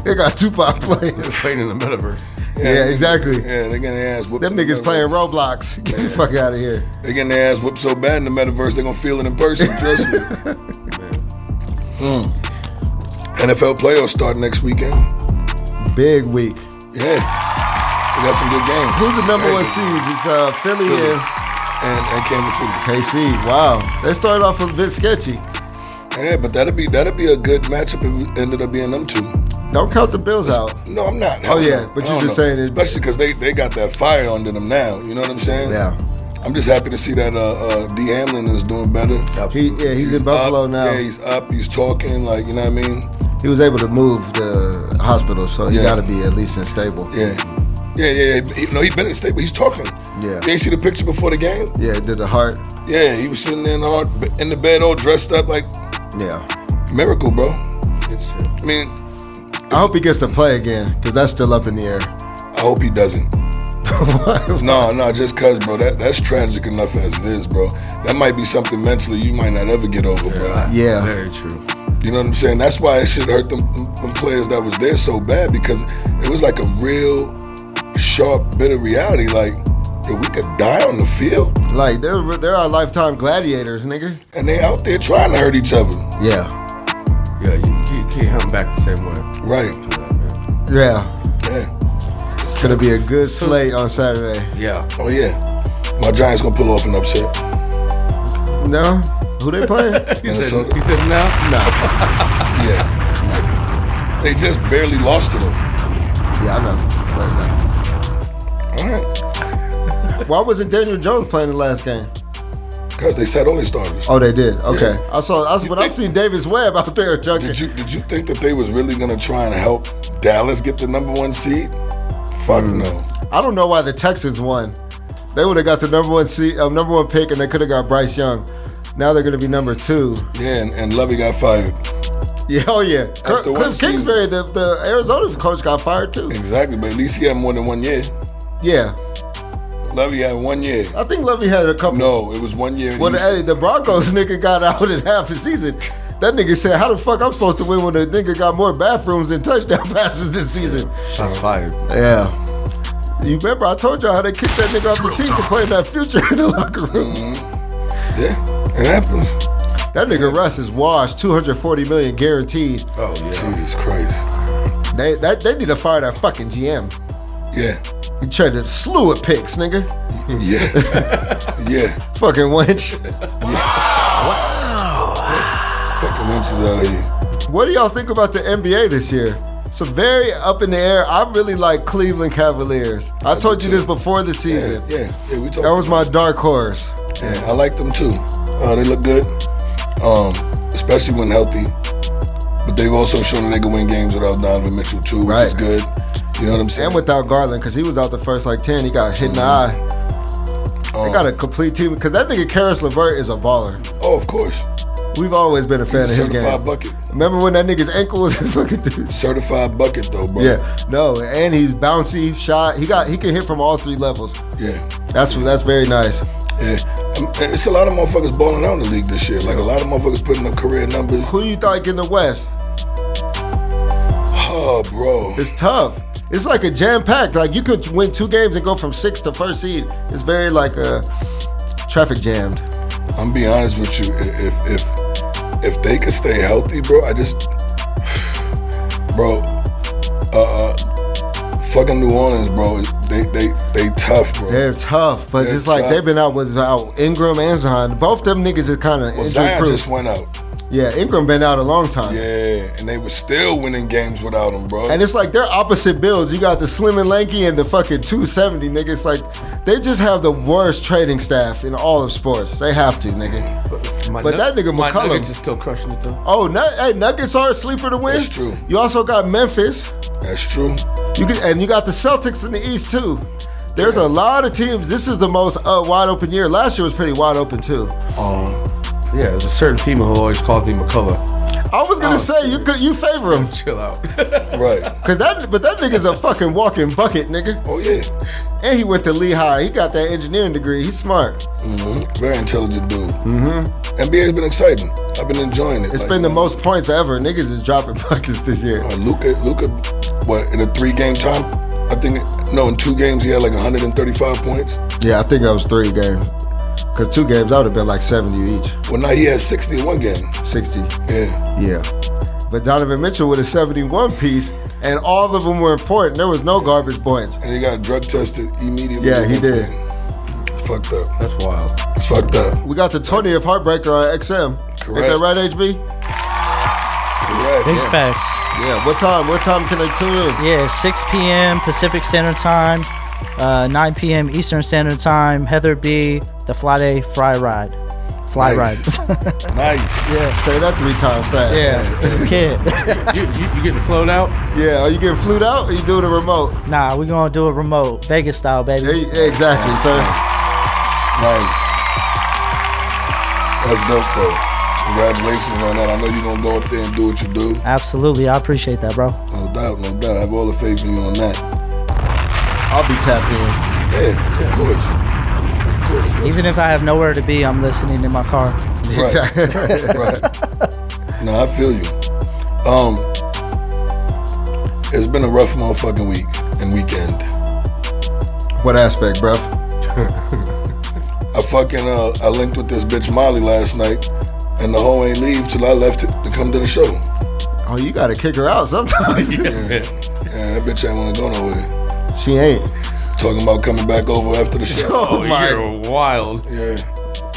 they got Tupac playing. playing in the metaverse. Yeah, exactly. Yeah, they getting their ass whooped. Them the niggas playing Roblox. Get the fuck out of here. They getting their ass whooped so bad in the metaverse, they gonna feel it in person. Trust me. Mm. NFL playoffs start next weekend. Big week. Yeah, we got some good games. Who's the number Very one good. seeds? It's uh, Philly, Philly. and and, and Kansas City. KC. Wow, they started off a bit sketchy. Yeah, but that'd be that'd be a good matchup if it ended up being them two. Don't count the Bills out. No, I'm not. Oh, yeah, but you're just know. saying it- especially because they they got that fire under them now. You know what I'm saying? Yeah. I'm just happy to see that uh, uh, D. Hamlin is doing better. He, yeah, he's, in Buffalo up, now. Yeah, he's up. He's talking. Like you know what I mean? he was able to move the hospital, so he Yeah. got to be at least in stable. Yeah. Yeah, yeah, yeah. He, no, he been in state, but he's talking. Yeah. You ain't see the picture before the game? Yeah, did the heart. Yeah, he was sitting there in the, hard, in the bed, all dressed up like Yeah. miracle, bro. I mean, I hope he gets to play again because that's still up in the air. I hope he doesn't. no, no, just cause, bro. That that's tragic enough as it is, bro. That might be something mentally you might not ever get over, bro. Yeah. Very true. You know what I'm saying? That's why it should hurt them, them players that was there so bad because it was like a real sharp bit of reality. Like, yo, we could die on the field, Like they're they're our lifetime gladiators, nigga. and they out there trying to hurt each other. Yeah. Yeah, you, you can't have them back the same way. Right. Yeah. Yeah. It's gonna be a good slate on Saturday. Yeah. Oh yeah. My Giants gonna pull off an upset. No. Who they playing? He said, Minnesota. he said now. nah. Yeah. They just barely lost to them. Yeah, I know. Why wasn't Daniel Jones playing the last game? Because they said only their starters. Oh, they did. Okay. Yeah. I saw. I, but I seen Davis Webb out there junking. Did you did you think that they was really gonna try and help Dallas get the number one seed? Fuck Hmm. no. I don't know why the Texans won. They would have got the number one seat, uh, number one pick, and they could have got Bryce Young. Now they're going to be number two. Yeah, and, and Lovie got fired. Yeah, oh yeah. Cl- Kliff Kingsbury, the, the Arizona coach, got fired too. Exactly, but at least he had more than one year. Yeah, Lovie had one year. I think Lovie had a couple. No, it was one year. Well, the, hey, the Broncos nigga got out in half a season. That nigga said, "How the fuck I'm supposed to win when the nigga got more bathrooms than touchdown passes this season?" Shots fired. Yeah. You remember I told y'all how they kicked that nigga off the team for playing that future in the locker room. Mm-hmm. Yeah, it happens. That nigga Russ is washed, 240 million guaranteed. Oh yeah. Jesus Christ. They that they need to fire that fucking GM. Yeah. He traded a slew of picks, nigga. Yeah. yeah. Fucking wench. Yeah. Wow. Fucking wenches out here. What do y'all think about the NBA this year? Some very up in the air. I really like Cleveland Cavaliers. I told you this before the season. Yeah, yeah, we talked. That was my dark horse. Yeah, I like them too. Uh, they look good, um, especially when healthy. But they've also shown that they can win games without Donovan Mitchell too, which is good. You know what I'm saying? And without Garland, because he was out the first like 10, he got hit in the eye. They Um, got a complete team. Because that nigga Caris LeVert is a baller. Oh, of course. We've always been a fan He's a of his certified game. bucket. Remember when that nigga's ankle was fucking dude? Certified bucket though, bro. Yeah, no, and he's bouncy, shot. He got he can hit from all three levels. Yeah. That's that's very nice. Yeah. Um, It's a lot of motherfuckers balling out in the league this year. Like a lot of motherfuckers putting up career numbers. Who do you think in the West? Oh, bro. It's tough. It's like a jam packed. Like you could win two games and go from six to first seed. It's very like uh, traffic jammed. I'm be honest with you. If if if they could stay healthy, bro, I just, bro, uh, uh fucking New Orleans, bro. They they they tough, bro. They're tough, but They're it's like they've been out without Ingram and Zion. Both them niggas is kind of Well, injury Zion proof. just went out. Yeah, Ingram been out a long time. Yeah, and they were still winning games without him, bro. And it's like they're opposite builds. You got the slim and lanky and the fucking 270, nigga. It's like they just have the worst trading staff in all of sports. They have to, nigga. My but Nug- that nigga my McCollum. Nuggets is still crushing it though. Oh, Nug- hey, Nuggets are a sleeper to win. That's true. You also got Memphis. That's true. You can, and you got the Celtics in the East too. There's a lot of teams. This is the most uh, wide open year. Last year was pretty wide open too. Um, Yeah, there's a certain female who always calls me McCullough. I was gonna Oh, say you could you favor him. Chill out. right. Cause that but that nigga's a fucking walking bucket, nigga. Oh yeah. And he went to Lehigh. He got that engineering degree. He's smart. hmm Very intelligent dude. Mm-hmm. NBA's been exciting. I've been enjoying it. It's Like, been the man, most points ever. Niggas is dropping buckets this year. Uh, Luka, Luka, what in a three game time? I think no, in two games he had like 135 points. Yeah, I think that was three games. Cause two games, I would have been like 70 each. Well, now he had sixty one game. 60. Yeah. Yeah. But Donovan Mitchell with a 71 piece, and all of them were important. There was no garbage points. And he got drug tested immediately. Yeah, he did. day. It's fucked up. That's wild. It's fucked up. We got the 20th Heartbreaker on XM. Correct. Is that right, HB? Correct. Big yeah. facts. Yeah. What time? What time can they tune in? Yeah, 6 p.m. Pacific Standard Time, uh, 9 p.m. Eastern Standard Time. Heather B. The Friday Fry Ride. Fly Nice. Ride. nice. Yeah. Say that three times fast. yeah, kid. you, you, you getting flown out? Yeah. Are you getting flued out or you doing a remote? nah, we gonna do it remote, Vegas style, baby. There you- exactly, sir. Nice. That's dope though. Congratulations on that. I know you're gonna go up there and do what you do. Absolutely, I appreciate that, bro. No doubt, no doubt. I have all the faith in you on that. I'll be tapped in. Yeah, of course. Of course. bro. Even if I have nowhere to be, I'm listening in my car. Right. right. No, I feel you. Um, it's been a rough motherfucking week and weekend. What aspect, bruv? I fucking uh, I linked with this bitch Molly last night, and the hoe ain't leave till I left it to come to the show. Oh, you gotta kick her out sometimes. Yeah, yeah that bitch ain't wanna go nowhere. She ain't. Talking about coming back over after the show. Oh, my. You're wild. Yeah.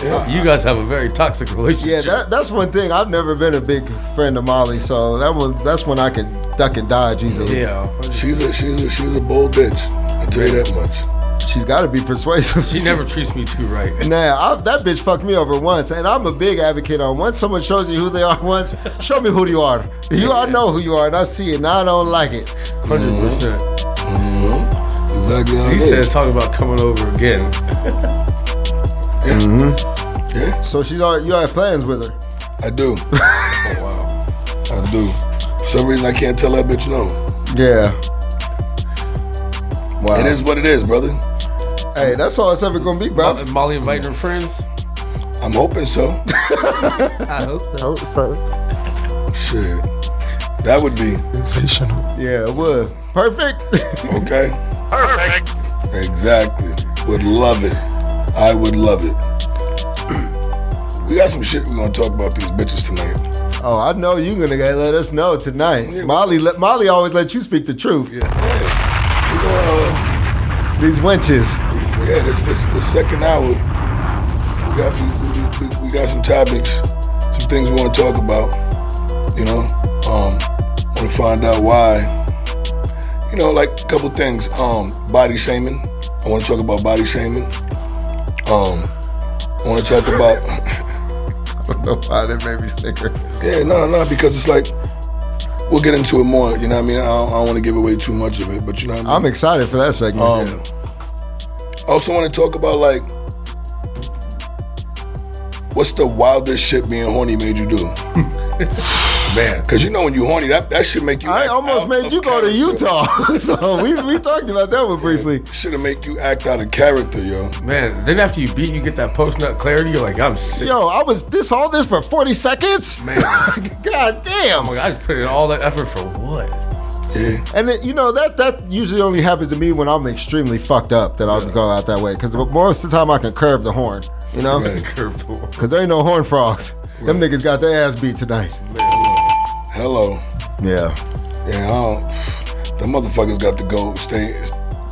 Yeah. You guys have a very toxic relationship. Yeah, that, that's one thing. I've never been a big friend of Molly, so that one that's when I can duck and dodge easily. Yeah. She's a she's a she's a bold bitch. I tell you that much. She's got to be persuasive. She never treats me too right. Nah, I, that bitch fucked me over once, and I'm a big advocate on once someone shows you who they are once, show me who you are. You, I know who you are, and I see it, and I don't like it. 100%. Mm-hmm. Exactly how He it said "Talk about coming over again. Mm-hmm. Yeah, So she's already, you have plans with her. I do. Oh, wow. I do. For some reason I can't tell that bitch no. Yeah. Wow. It is what it is, brother. Hey, that's all it's ever gonna be, bro. Mo- Molly inviting her friends? I'm hoping so. I hope so. Shit. That would be sensational. Yeah, it would. Perfect. okay. Perfect. Exactly. Would love it. I would love it. we got some shit we're gonna talk about these bitches tonight. Oh, I know you're gonna get- let us know tonight. Molly, let, Molly always let you speak the truth. We gonna, These wenches. yeah, this this the second hour. We got we, we, we, we got some topics, some things we want to talk about. You know, um, want to find out why. You know, like a couple things. Um, body shaming. I want to talk about body shaming. Um, I want to talk about. I don't know why that made me snicker. Yeah, no, no, because it's like we'll get into it more. You know what I mean? I don't, I don't want to give away too much of it, but you know what I mean. I'm excited for that segment. Um, I also want to talk about like what's the wildest shit being horny made you do? Man, because you know when you horny, that that should make you. I act almost out made of you go to. Utah. so we we talked about that one briefly. Should have make you act out of character, yo. Man, then after you beat, you get that post nut clarity. You're like, I'm sick. Yo, I was this all this for 40 seconds? Man, God damn. oh my god, I just put in all that effort for what? Yeah. And then, you know that that usually only happens to me when I'm extremely fucked up that I'll go out that way. Because most of the time I can curve the horn, you know? Right. The one. Because there ain't no horn frogs. Them niggas got their ass beat tonight. Hello. Yeah. Yeah, I don't, the motherfuckers got to go stay,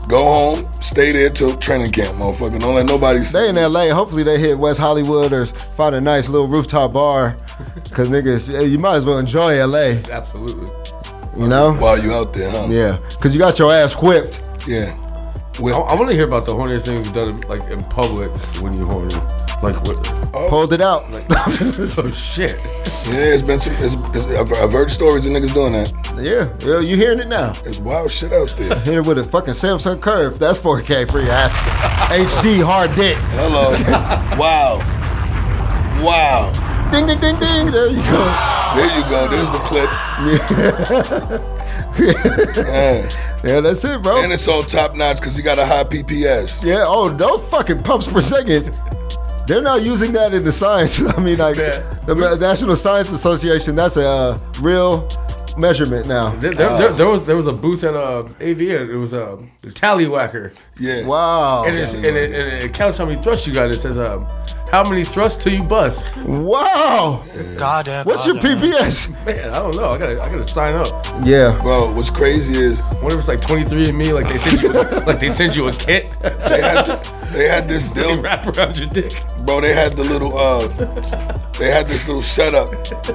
go home, stay there till training camp, motherfucker. Don't let nobody. They in LA. Hopefully they hit West Hollywood or find a nice little rooftop bar. Because niggas, you might as well enjoy LA, Absolutely. you know? While you out there, huh? Yeah. Because you got your ass whipped. Yeah. I, I want to hear about the horniest things you've done like in public when you're horny. Like what? Oh. Pulled it out. Like, oh shit. Yeah, it's been some. It's, it's, I've, I've heard stories of niggas doing that. Yeah, yeah, you hearing it now. It's wild shit out there. Hit it with a fucking Samsung Curve. That's 4K for your ass. HD hard dick. Hello. wow. Wow. Ding ding ding ding. There you go. There you go. There's the clip. Yeah. Yeah, that's it, bro. And it's all top notch because you got a high PPS. Yeah, oh, those fucking pumps per second. They're not using that in the science. I mean, like the National Science Association, that's a uh, real measurement now. There, there, there, there was there was a booth at uh, AV. It was a tallywhacker. Yeah. Wow. And, it's, and, it, and it counts how many thrusts you got. It says um, how many thrusts till you bust. Wow. Goddamn. What's your PPS? Man, I don't know. I gotta I gotta sign up. Yeah. Bro, what's crazy is What if it's like 23 and me? Like they send you like they send you a kit. they had they had this They deal, wrap around your dick. bro. They had the little uh, they had this little setup,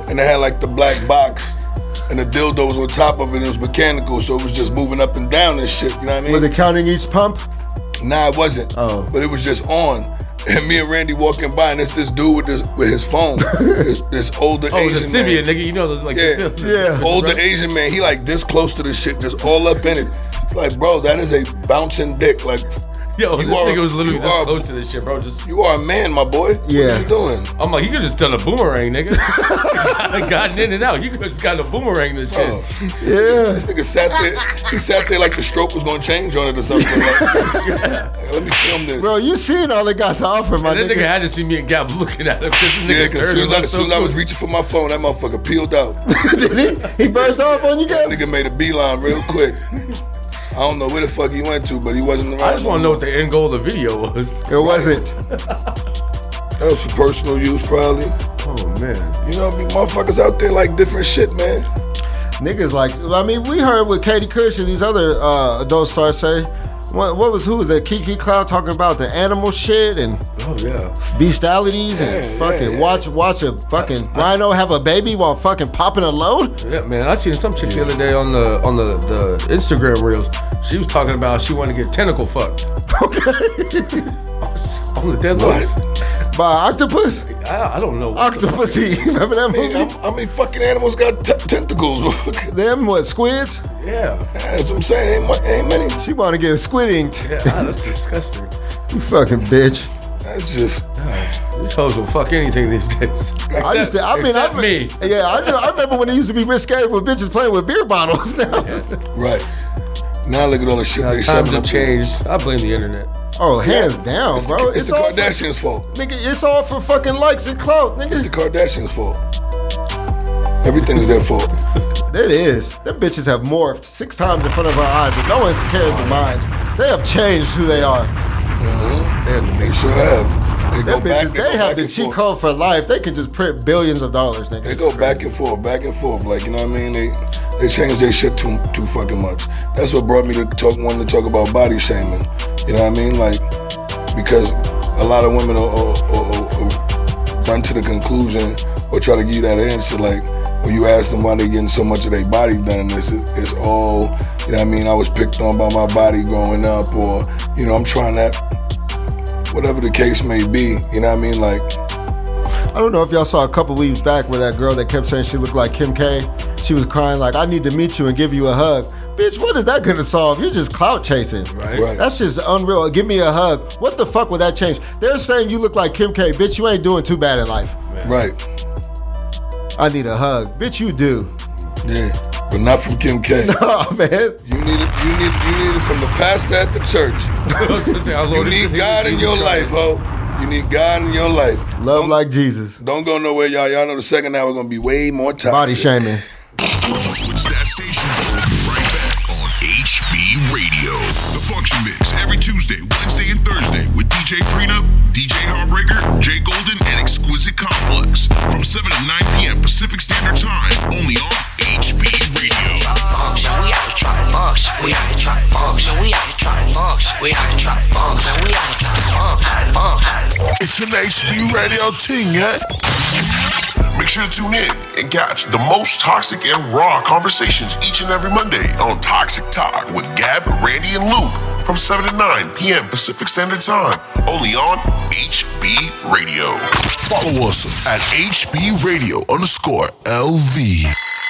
and they had like the black box, and the dildo was on top of it. and It was mechanical, so it was just moving up and down and shit. You know what I mean? Was it counting each pump? Nah, it wasn't. Oh. But it was just on. And me and Randy walking by, and it's this dude with this with his phone. this, this older Oh, Asian it's a Sybian, man. nigga. You know, like Yeah, the- the- Older? Asian man, he like this close to the shit, just all up in it. It's like, bro, that is a bouncing dick. Like, Yo, you this are- nigga was literally you this are- close to this shit, bro. Just You are a man, my boy. Yeah. What you doing? I'm like, you could just done a boomerang, nigga. gotten in and out. You could just got a boomerang in this shit. Oh. Yeah. This nigga sat there. He sat there like the stroke was gonna change on it or something. Like, like, let me film this. Bro, you seen all they got to offer, my And that nigga nigga. had to see me and Gab looking at him because this yeah, nigga because turned soon, and as, I- as so soon as I was reaching for my phone, that motherfucker peeled out. Did he? He burst off on you, That guys? nigga made a beeline real quick. I don't know where the fuck he went to, but he wasn't around. I just want to know what the end goal of the video was. It wasn't. That was for personal use, probably. Oh man. You know, be motherfuckers out there like different shit, man. Niggas like, I mean, we heard what Katie Kush and these other uh, adult stars say. What, what was who was that? Kiki Cloud talking about the animal shit and Oh yeah. bestialities and Yeah, fucking yeah, yeah. watch watch a fucking rhino have a baby while fucking popping a load. Yeah, man. I seen some chick the other day on the on the, the Instagram reels. She was talking about she wanted to get tentacle fucked. Okay, on the dead list. By octopus, I, I don't know. what the octopusy. Remember that I mean, movie? how, how many fucking animals got t- tentacles? Them what squids? Yeah. That's what I'm saying. Ain't, ain't many. She want to get a squid inked. Yeah, ah, that's disgusting. You fucking bitch. That's just. These hoes will fuck anything these days. I used to. I mean, I except me. Yeah, I, do, I remember when it used to be risque with bitches playing with beer bottles. Now, Right. Now look at all the shit Now, they times shoving have up there. changed. I blame the internet. Oh, hands down, It's, bro. the, it's the all Kardashians' fault. Nigga, it's all for fucking likes and clout, nigga. It's the. Kardashians' fault. Everything's their fault. It is. Them bitches have morphed six times in front of our eyes, and no one cares to mind. They have changed who they are. Mm-hmm. They're the They sure have. They go bitches, they they have the cheat code for life. They can just print billions of dollars, They go back and forth, back and forth. Like you know what I mean? They they change their shit too too fucking much. That's what brought me to talk wanting to talk about body shaming. You know what I mean? Like because a lot of women will, will run to the conclusion or try to give you that answer like when you ask them why they getting so much of their body done is it's all you know what I mean I was picked on by my body growing up or you know I'm trying that whatever the case may be you know what I mean like I don't know if y'all saw a couple weeks back where that girl that kept saying she looked like Kim K. She was crying like, "I need to meet you and give you a hug." Bitch, what is that gonna solve? You're just clout chasing. Right. Right. That's just unreal. Give me a hug. What the fuck would that change? They're saying you look like Kim K. Bitch, you ain't doing too bad in life. right I need a hug. Bitch, you do. yeah but not from Kim K Oh man. You need it. You need. You need it from the pastor at the church. You need God in your life, ho. You need God in your life. Love like Jesus. Don't go nowhere, y'all. Y'all know the second hour is gonna be way more toxic. Body shaming. Switch that station. Radio. The Function Mix every Tuesday, Wednesday, and Thursday with DJ Prenup, DJ Heartbreaker, Jay Golden, and Exquisite Complex from 7 to 9 p.m. Pacific Standard Time. Only on HB Radio. function. We out here trying to function. We out here trying to function. We out here trying to function. We out here trying to function. We out here trying to function. Function. It's an HB radio thing, eh? Make sure to tune in and catch the most toxic and raw conversations each and every Monday on Toxic Talk with Gab, Randy, and Luke from 7 to 9 p.m. Pacific Standard Time, only on HB Radio. Follow us at HB Radio underscore LV.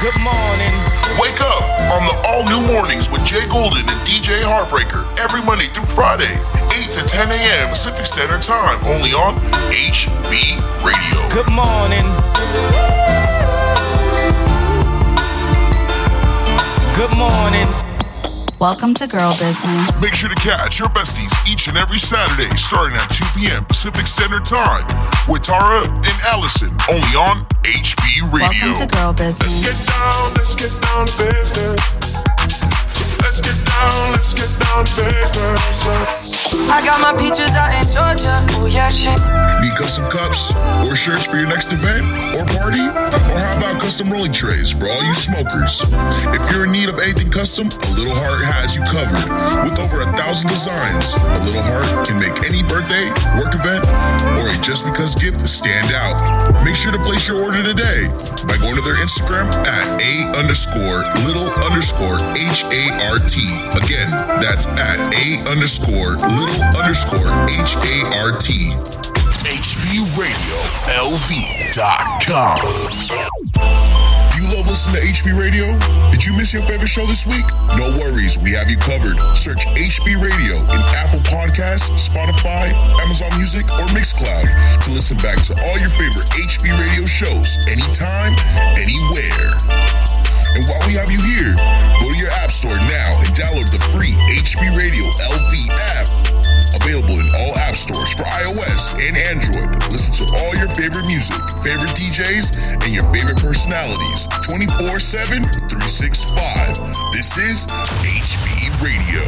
Good morning. Wake up on the all new mornings with Jay Golden and DJ Heartbreaker every Monday through Friday, 8 to 10 a.m. Pacific Standard Time, only on HB Radio. Good morning. Good morning. Welcome to Girl Business. Make sure to catch your besties each and every Saturday starting at 2 p.m. Pacific Standard Time with Tara and Allison only on HB Radio. Welcome to Girl Business. Let's get down, let's get down to business. Let's get down, let's get down to business. I got my peaches out in Georgia. Oh yeah, shit. Need custom cups or shirts for your next event or party? Or how about custom rolling trays for all you smokers? If you're in need of anything custom, A Little Heart has you covered. With over a thousand designs, A Little Heart can make any birthday, work event, or a just because gift stand out. Make sure to place your order today by going to their Instagram at a underscore little underscore H A R T. Again, that's at a underscore little underscore H A R T. HBRadioLV.com. You love listening to HB Radio? Did you miss your favorite show this week? No worries, we have you covered. Search HB Radio in Apple Podcasts, Spotify, Amazon Music, or Mixcloud to listen back to all your favorite HB Radio shows anytime, anywhere. And while we have you here, go to your app store now and download the free HB Radio LV app. Available in all app stores for iOS and Android. Listen to all your favorite music, favorite DJs, and your favorite personalities 24 7, 365. This is HB Radio.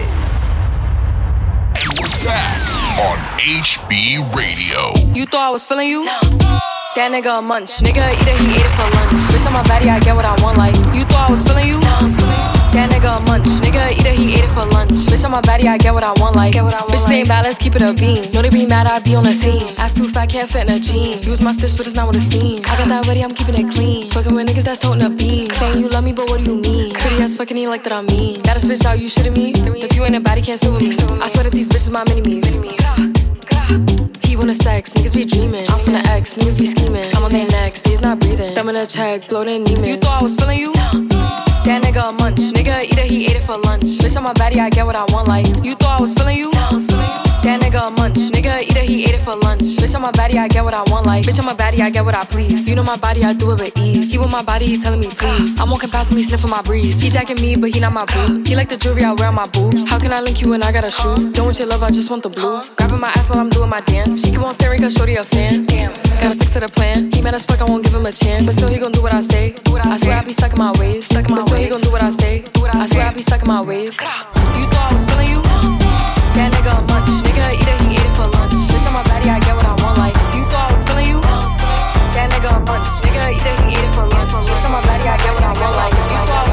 And we're back on HB Radio. You thought I was feeling you? That nigga a munch. Nigga either he ate it for lunch. Bitch on my body, I get what I want. Like you thought I was feeling you? That nigga a munch. Nigga either he ate it for lunch. Bitch on my body, I get what I want. Like what i want bitch stay in balance, keep it a beam. Know they be mad, I be on the scene. Ass too fat, can't fit in a jean. Use my stitch, but it's not what it seems. I got that ready, I'm keeping it clean. Fucking with niggas that's toting a beam. Saying you love me, but what do you mean? Pretty ass fucking ain't like that I mean. Got a bitch out, you shitting me? If you ain't a body, can't sit with me. I swear that these bitches my mini me's. He wanna sex, niggas be dreaming. I'm from the X, niggas be scheming. I'm on their necks, these not breathing. Thumb in a check, blow their. You thought I was feeling you? That nigga a munch. Nigga either he ate it for lunch. Bitch on my body, I get what I want. Like you thought I was feeling you? That nigga a munch. Nigga either he ate it for lunch. Bitch on my body, I get what I want. Like bitch on my body, I get what I please. You know my body, I do it with ease. He with my body, he telling me please. I'm walking past me, sniffing my breeze. He jacking me, but he not my boo. He like the jewelry I wear on my boobs. How can I link you when I got a shoe? Don't want your love, I just want the blue. Grabbing my ass while I'm doing my dance. She keep on staring cause shorty a fan. Gotta stick to the plan. He mad as fuck, I won't give him a chance. But still he gon' do what I say. I swear I be stuck in my ways. But still he gon' do what I say. I swear I be stuck in my ways. You thought I was feeling you? That nigga a munch. Nigga either he ate it for lunch. Bitch on my body, I get what I want. Like you thought I was feeling you? That nigga a munch. Nigga either he ate it for lunch. Bitch on my body, I get what I want. Like you thought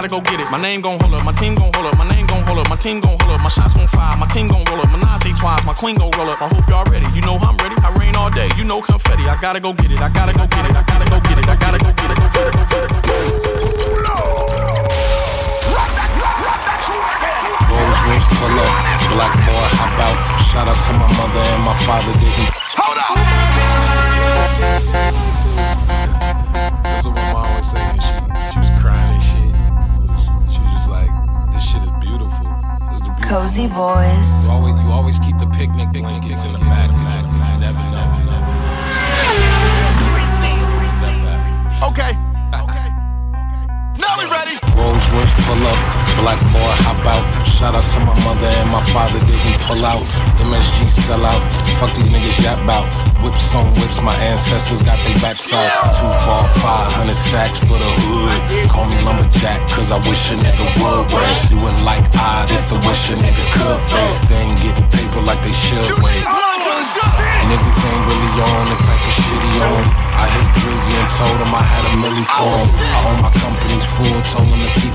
gotta go get it. My name gon' hold up, my team gon' hold up, my name gon' hold up, my team gon' hold up, my shots gon' fire, my team gon' roll up, Menage twice, my queen gon' roll up. I hope y'all ready, you know I'm ready. I rain all day, you know confetti. I gotta go get it, I gotta go get it, I a boys. You always, you always keep the picnic blankets in the back. You never know. Okay. Okay. Now we ready. Rolls Royce pull up, black boy hop out. Shout out to my mother and my father didn't pull out. MSG sell out, fuck these niggas yap out. Whips on whips, my ancestors got their backs out. Two, four, five hundred stacks for the hood. Call me lumberjack, cause I wish a nigga would. Whereas you would like I, this the wish a nigga could face. They ain't getting paper like they should wait. Niggas ain't really on the type of shit he on. I hit Drizzy and told him I had a milli for him. I own my company's full, told him to keep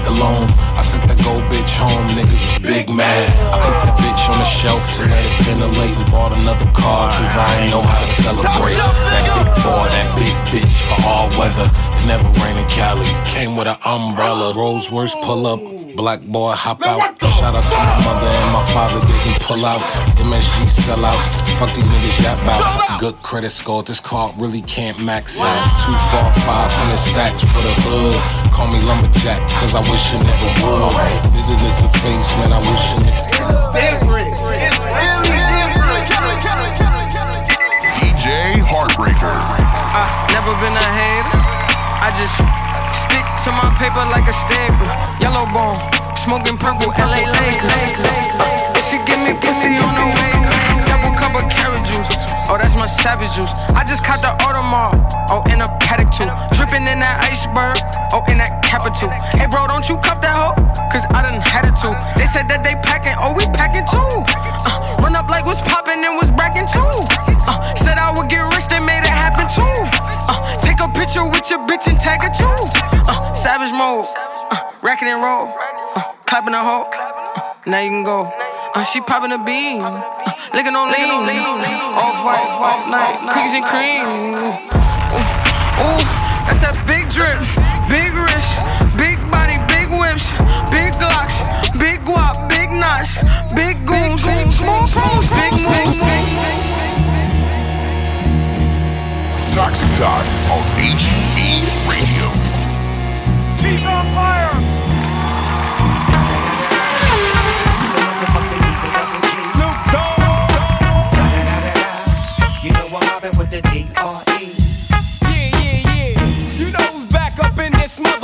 let it and bought another car, cause I ain't know how to celebrate. That big boy, that big bitch for all weather. It never rained in Cali, came with an umbrella. Rolls Royce pull up. Black boy hop out. Shout out to my mother and my father didn't pull out. MSG sell out. Fuck these niggas yap out. Good credit score. This card really can't max out. Two, four, five hundred stacks for the hood. Call me lumberjack, cause I wish a nigga would. Did it at the face, man. I wish a nigga. DJ Heartbreaker. I never been a hater. I just stick to my paper like a staple. Yellow bone, smoking purple LA Lakers. She give me pussy on the way, double cup of carrot juice. Oh, that's my savage juice. I just caught the Audemars. Oh, in a Patek too. Dripping in that iceberg. Oh, in that capital. Hey, bro, don't you cup that hoe? Cause I done had it too. They said that they packing. Oh, we packing too. Uh, run up like what's popping and was bracking too. Uh, said I would get rich, they made it happen too. Uh, take a picture with your bitch and tag her too. Uh, savage mode. Uh, racking and roll. Uh, clapping a hoe. Uh, now you can go. Uh, she popping a bean. Uh, licking on lean. Off white, off night. Cookies and cream. Ooh, ooh, that's that big drip. Big wrist. Big body, big whips. Big glocks. Big guap, big knots. Big goons. Small phones, big moves. Toxic Talk on HB Radio. He's on fire.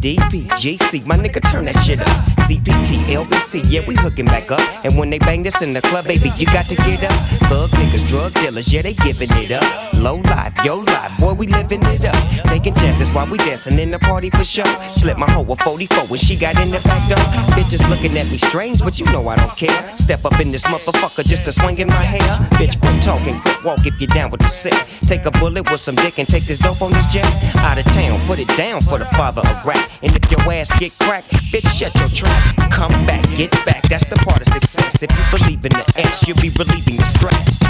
DP, GC, my nigga, turn that shit up. CPT, LBC, yeah, we hooking back up. And when they bang this in the club, baby, you got to get up. Thug niggas, drug dealers, yeah, they giving it up. Low life, yo life, boy, we living it up. Taking chances while we dancing in the party for sure. Slip my hoe a 44 when she got in the back door. Bitches looking at me strange, but you know I don't care. Step up in this motherfucker just to swing in my hair. Bitch, quit talking, quit walk if you're down with the set. Take a bullet with some dick and take this dope on this jet. Out of town, put it down for the father of rap. And if your ass get cracked, bitch, shut your trap. Come back, get back, that's the part of success. If you believe in the ass, you'll be relieving the stress.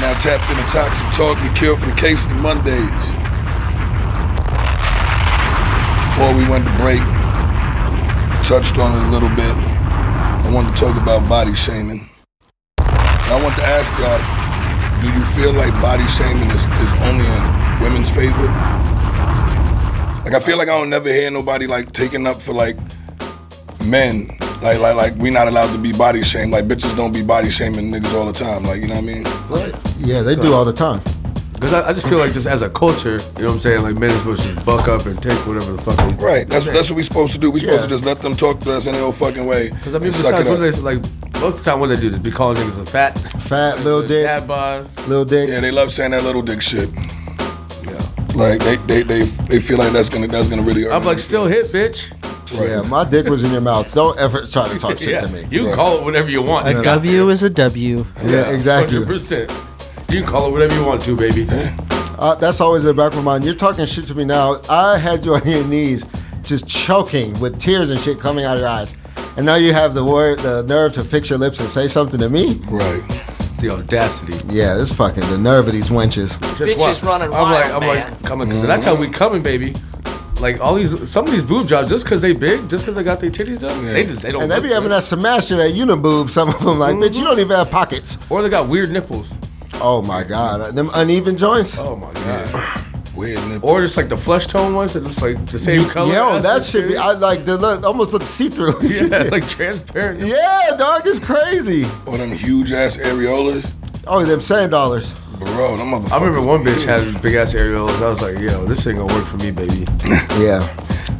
Now tapped in into Toxic Talk, the cure for the case of the Mondays. Before we went to break, touched on it a little bit. I wanted to talk about body shaming. I want to ask y'all, do you feel like body shaming is, is only in women's favor? Like I feel like I don't never hear nobody like taking up for like men. Like like like we not allowed to be body shamed. Like bitches don't be body shaming niggas all the time. Like you know what I mean? Yeah, they do all the time. Because I, I just feel like just as a culture, you know what I'm saying? Like men are supposed to just buck up and take whatever the fuck they Right. That's that's what we supposed to do. We supposed Yeah. to just let them talk to us any old fucking way. Because I mean, besides it what up. they like, most of the time what they do is be calling niggas a fat, fat little dick, dad bods. little dick. Yeah, they love saying that little dick shit. Yeah. Like they they they, they feel like that's gonna that's gonna really hurt. I'm like, still hit, bitch. Yeah, my dick was in your mouth. Don't ever try to talk shit Yeah, to me. You can call it whatever you want. A It W is a W. Yeah, exactly. Hundred percent. You can call it whatever you want to, baby. Uh, that's always in the back of my mind. You're talking shit to me now. I had you on your knees, just choking with tears and shit coming out of your eyes, and now you have the word, the nerve to fix your lips and say something to me. Right. The audacity. Yeah, this fucking the nerve of these wenches. Bitch, just what? I'm like, I'm like, coming. Cause that's how we coming, baby. Like all these, some of these boob jobs, just because they big, just because they got their titties done, they they don't. and they be having good. that Sebastian that uniboob. Some of them like, bitch, you don't even have pockets. Or they got weird nipples. Oh my god, them uneven joints. Oh my god. Weird nipples. Or just like the flesh tone ones that just like the same color. Yo, that should be. I like the look, almost look see through. Yeah, like transparent. Yeah, dog, it's crazy. Or them huge ass areolas. Oh, them sand dollars. Bro, them motherfuckers. I remember one bitch had big ass areolas. I was like, yo, this ain't gonna work for me, baby. Yeah.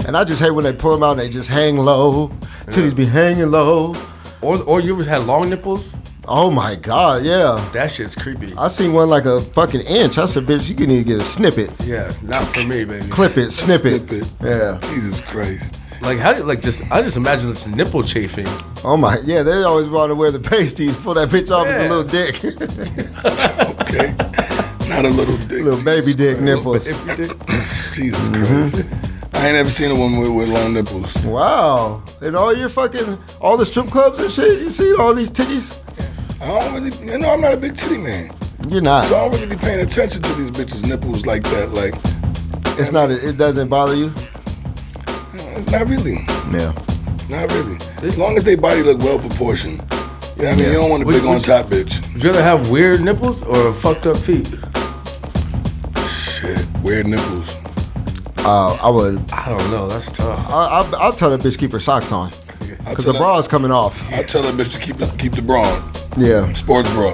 And I just hate when they pull them out and they just hang low. Titties be hanging low. Or or you ever had long nipples? Oh my god, yeah. That shit's creepy. I seen one like a fucking inch. I said, bitch, you can need to get a snippet. Yeah, not for me, baby. Clip it, snip it. Snip it. Yeah. Jesus Christ. Like how do like just I just imagine it's nipple chafing. Oh my, yeah, they always want to wear the pasties. Pull that bitch off as a little dick. Okay. Not a little dick. little baby dick nipples. Jesus Mm-hmm. Christ. I ain't ever seen a woman with, with long nipples. Wow. And all your fucking, all the strip clubs and shit, you see all these titties? I don't really, you know, I'm not a big titty man. You're not. So I don't really be paying attention to these bitches' nipples like that. Like, It's not, it doesn't bother you? not really. Yeah. Not really. As long as they body look well proportioned. You know what I mean? Yeah. You don't want a Would- big on would- top bitch. Would you rather have weird nipples or fucked up feet? Shit. Weird nipples. Uh, I would. I don't know. That's tough. I, I'll, I'll tell that bitch keep her socks on. I'll Because the bra is coming off. I tell that bitch to keep the, keep the bra on. Yeah. Sports bra.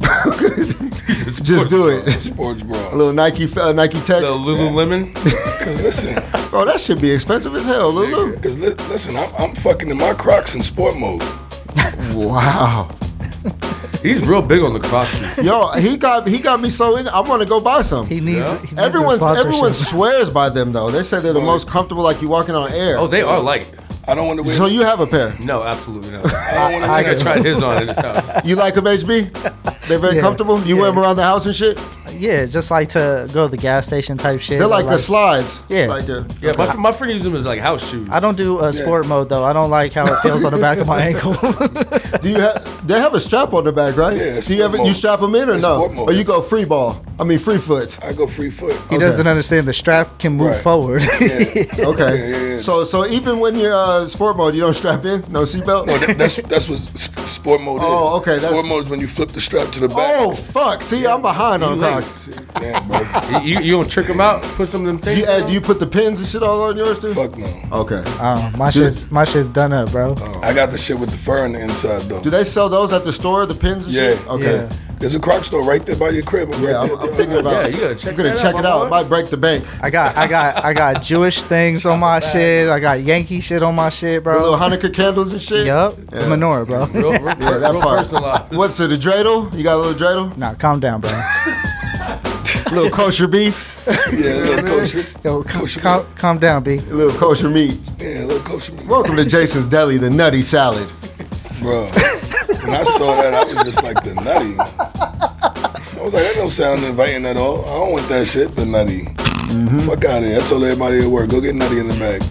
Just do it. Sports bra. A little Nike, uh, Nike Tech. The Lululemon. Cause listen, Bro, that should be expensive as hell, Lulu. cause li- listen, I'm, I'm fucking in my Crocs in sport mode. Wow. He's real big on the Crocs. Yo, he got he got me so in. I want to go buy some. He needs. Yeah. He needs Everyone a everyone swears by them though. They say they're the most comfortable, like you walking on air. Oh, they are light. I don't want to wear. so you have a pair. No, absolutely not. I don't want I to got tried his on in his house. You like them, HB? They're very Yeah. comfortable. You wear them around the house and shit. Yeah, just like to go to the gas station type shit. They're or like, the slides. Yeah. Like they're, Yeah, my, my friend uses them as like house shoes. I don't do uh, sport mode though. I don't like how it feels on the back of my ankle. Do you have? They have a strap on the back, right? Yeah, Do you sport ever you strap them in or It's no? sport mode. Or you go free ball? I mean free foot. I go free foot. he doesn't understand the strap can move Right. forward. Okay. Yeah, yeah, yeah. So so even when you're uh, sport mode, you don't strap in, no seatbelt. No, that, that's that's what sport mode Oh, is. okay, that's- Sport mode is when you flip the strap to the back. Oh fuck! See, I'm behind on You late. Crocs. Damn, bro. You, you, you don't trick them out? Put some of them things. You, uh, do you put the pins and shit all on yours too? Fuck no. Okay. Oh, my shit's my shit's done up, bro. I got the shit with the fur on the inside though. Do they sell those at the store? The pins and Yeah. shit. Okay. There's a Croc store right there by your crib. Yeah, I'm, I'm thinking about. I'm gonna check it out. It might break the bank. I got I got I got Jewish things on my shit. I got Yankee shit on my shit, The bro. little Hanukkah candles and shit. Yup. Yeah. The menorah, bro. Real, real, Yeah, that real part. What's it? A dreidel? You got a little dreidel? Nah, calm down, bro. little kosher beef? Yeah, a little kosher. Yo, calm, calm, calm down, B. A little kosher meat. Yeah, a little kosher meat. Welcome to Jason's Deli, the nutty salad. Bro, when I saw that, I was just like the nutty. I was like, that don't sound inviting at all. I don't want that shit, the nutty. Mm-hmm. Fuck out of here. I told everybody at work, go get nutty in the bag.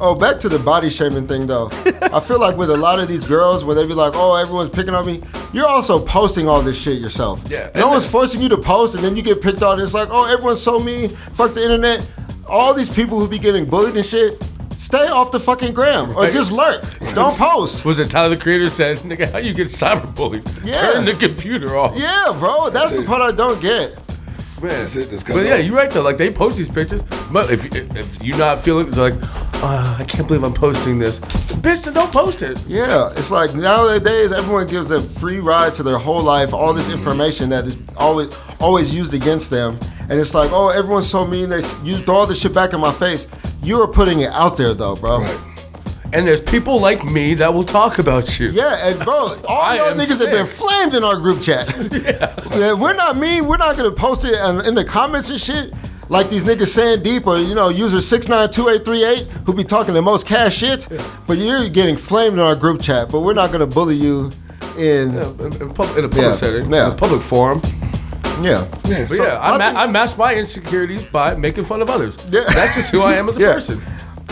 Oh, back to the body shaming thing though. I feel like with a lot of these girls, where they be like, "Oh, everyone's picking on me," you're also posting all this shit yourself. Yeah. No one's forcing you to post, and then you get picked on. It's like, "Oh, everyone's so mean." Fuck the internet. All these people who be getting bullied and shit. Stay off the fucking gram or just lurk. Don't post. Was it Tyler the Creator said, nigga, how you get cyberbullied? Yeah. Turn the computer off. Yeah, bro. That's the part I don't get. Man. That's But yeah, you're right though. Like they post these pictures, but if if you're not feeling, like, uh, I can't believe I'm posting this. Bitch, then don't post it. Yeah, it's like nowadays everyone gives a free ride to their whole life, all this information that is always always used against them, and it's like, oh, everyone's so mean. They you throw all this shit back in my face. You are putting it out there though, bro. And there's people like me that will talk about you. Yeah, and bro, all y'all niggas have been flamed in our group chat. yeah. we're not mean. We're not gonna post it in, the comments and shit. Like these niggas saying deep or you know user six nine two eight three eight who be talking the most cash shit, but you're getting flamed in our group chat. But we're not gonna bully you in In, in, pub- in a public Yeah, setting, yeah. in a public forum. yeah. But yeah, I, ma- I mask my insecurities by making fun of others. Yeah. That's just who I am as a Yeah. person.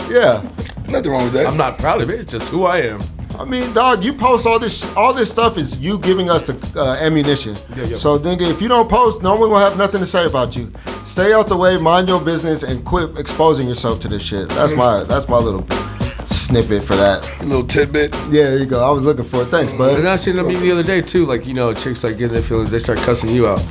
Yeah. Nothing wrong with that. I'm not proud of it. It's just who I am. I mean, dog, you post all this. All this stuff is you giving us the uh, ammunition. Yeah, yeah. So, nigga, if you don't post, no one will have nothing to say about you. Stay out the way, mind your business, and quit exposing yourself to this shit. That's my. That's my little snippet for that. A little tidbit. Yeah, there you go. I was looking for it. Thanks, bud. And I seen them the other day too. Like you know, chicks like getting their feelings. They start cussing you out.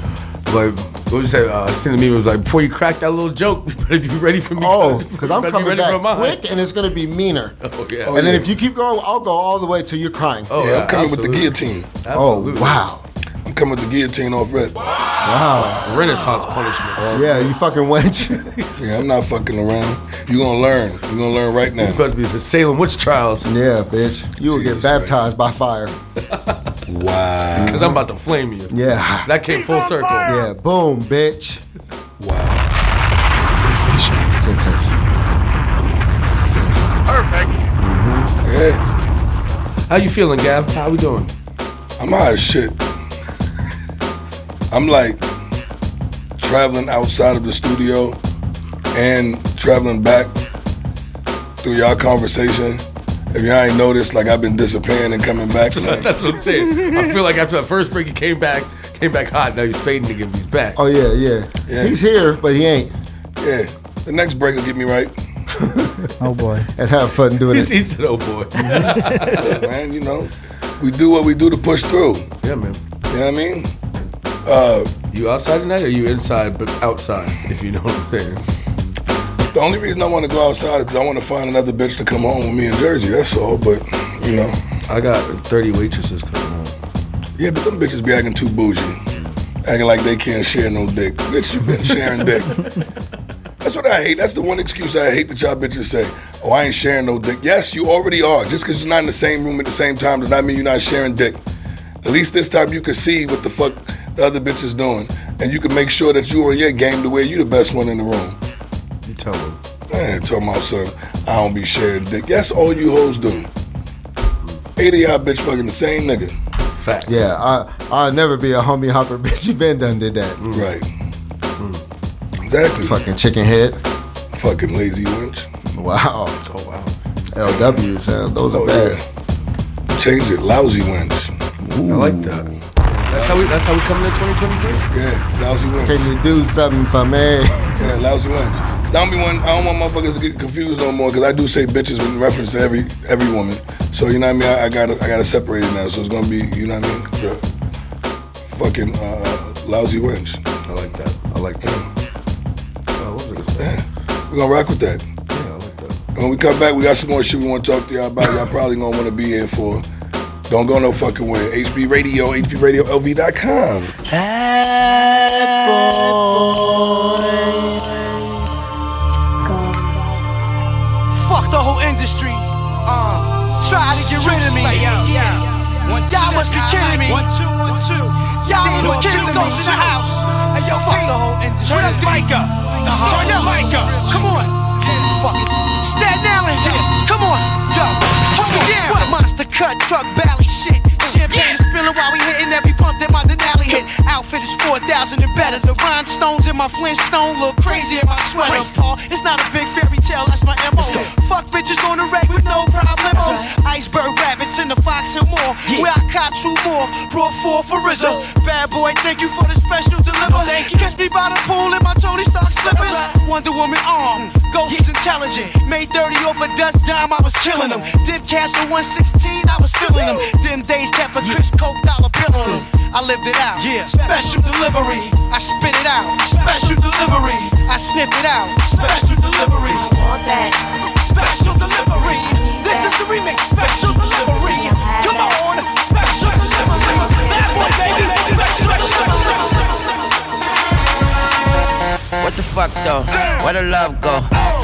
Like what was that? Uh, I seen the meme. It was like before you crack that little joke, you better be ready for me. Oh, because I'm You be coming ready back for mine. quick, and it's gonna be meaner. Oh yeah. and then if you keep going, I'll go all the way till you're crying. Oh, yeah, I'm coming with the absolutely. guillotine. Oh, wow. I'm coming with the guillotine off red. Wow. Renaissance punishments. Yeah, you fucking wench. Yeah, I'm not fucking around. You're gonna learn. You're gonna learn right now. It's about to be the Salem witch trials. yeah, bitch. You will get baptized by fire. Wow. Because I'm about to flame you. Yeah. That came full circle. Yeah, boom, bitch. Wow. Sensation. Sensation. Perfect. Mm-hmm. Yeah. How you feeling, Gab? How we doing? I'm out of shit. I'm like traveling outside of the studio and traveling back through y'all conversation. If y'all ain't noticed, like I've been disappearing and coming back. Like, That's what I'm saying. I feel like after that first break, he came back, came back hot. Now he's fading again. He's back. Oh yeah, yeah, Yeah. He's here, but he ain't. yeah, the next break will get me right. Oh boy. And have fun doing He, it. he said, "Oh boy." Yeah, man, you know, we do what we do to push through. yeah, man. You know what I mean? Uh, You outside tonight, or you inside but outside? If you know what I'm saying. the only reason I want to go outside is because I want to find another bitch to come home with me in Jersey. That's all. But you know, I got 30 waitresses coming home. yeah, but them bitches be acting too bougie, acting like they can't share no dick. Bitch, you been sharing dick. That's what I hate. That's the one excuse I hate that y'all bitches say. Oh, I ain't sharing no dick. Yes, you already are. Just because you're not in the same room at the same time does not mean you're not sharing dick. At least this time you can see what the fuck the other bitch is doing, and you can make sure that you are in your game to where you the best one in the room. You tell them. Man, talking about son, I don't be sharing dick. That's all you hoes do. Eight of y'all bitch fucking the same nigga. Fact. Yeah, I I'll never be a homie hopper, bitch. You been done did that. Right. Exactly. Fucking chicken head. Fucking lazy wench. Wow. Oh wow. LWs, uh, those are Oh, bad. yeah. Change it, lousy wench. I like that. That's how we. That's how we coming in 2023. Yeah, lousy wench. Can you do something for me? Yeah, lousy wench. Cause I don't be one. I don't want motherfuckers to get confused no more. Cause I do say bitches in reference to every every woman. So you know what I mean. I, I gotta I gotta separate it now. So it's gonna be you know what I mean. The fucking uh, lousy wench. I like that. I like that. Oh, what was I gonna say? Yeah. We're gonna rock with that. Yeah, I like that. When we come back, we got some more shit we want to talk to y'all about. Y'all probably gonna want to be here for. Don't go no fucking way. HB Radio, HBRadioLV.com. Fuck the whole industry. Uh, try to get rid of me. Y'all must be kidding me. Y'all know Kim goes in the house. Hey, yo, fuck the whole industry. Turn the mic up Micah. Turn up Come on. Fuck it. Staten Island. Come on. Monster cut truck bally shit. Champagne spilling while we hitting every pump that my Denali hit. Outfit is 4,000 and better. The rhinestones in my Flintstone look crazy in my sweater. Paul, it's not a big fairy tale, that's my MO. Fuck bitches on the reg with no problem. Iceberg rabbits in the Fox and more. Where I cop two more. Brought four for Rizzo. Bad boy, thank you for the special deliver. Catch me by the pool in my Tony Stark slippers. Wonder Woman arm. Ghost is intelligent. Made 30 off a dust dime, I was killing them. Dip Castle 116, I was feeling them. Dim days kept a Chris Coke dollar bill on them. I lived it out. Yeah. Special delivery. I spit it out. Special delivery. I sniff it out. Special delivery. I want that. Special delivery. This is the remix. Special delivery. Come on. Special delivery. That's what baby. Special delivery. What the fuck though? Where the love go? Oh.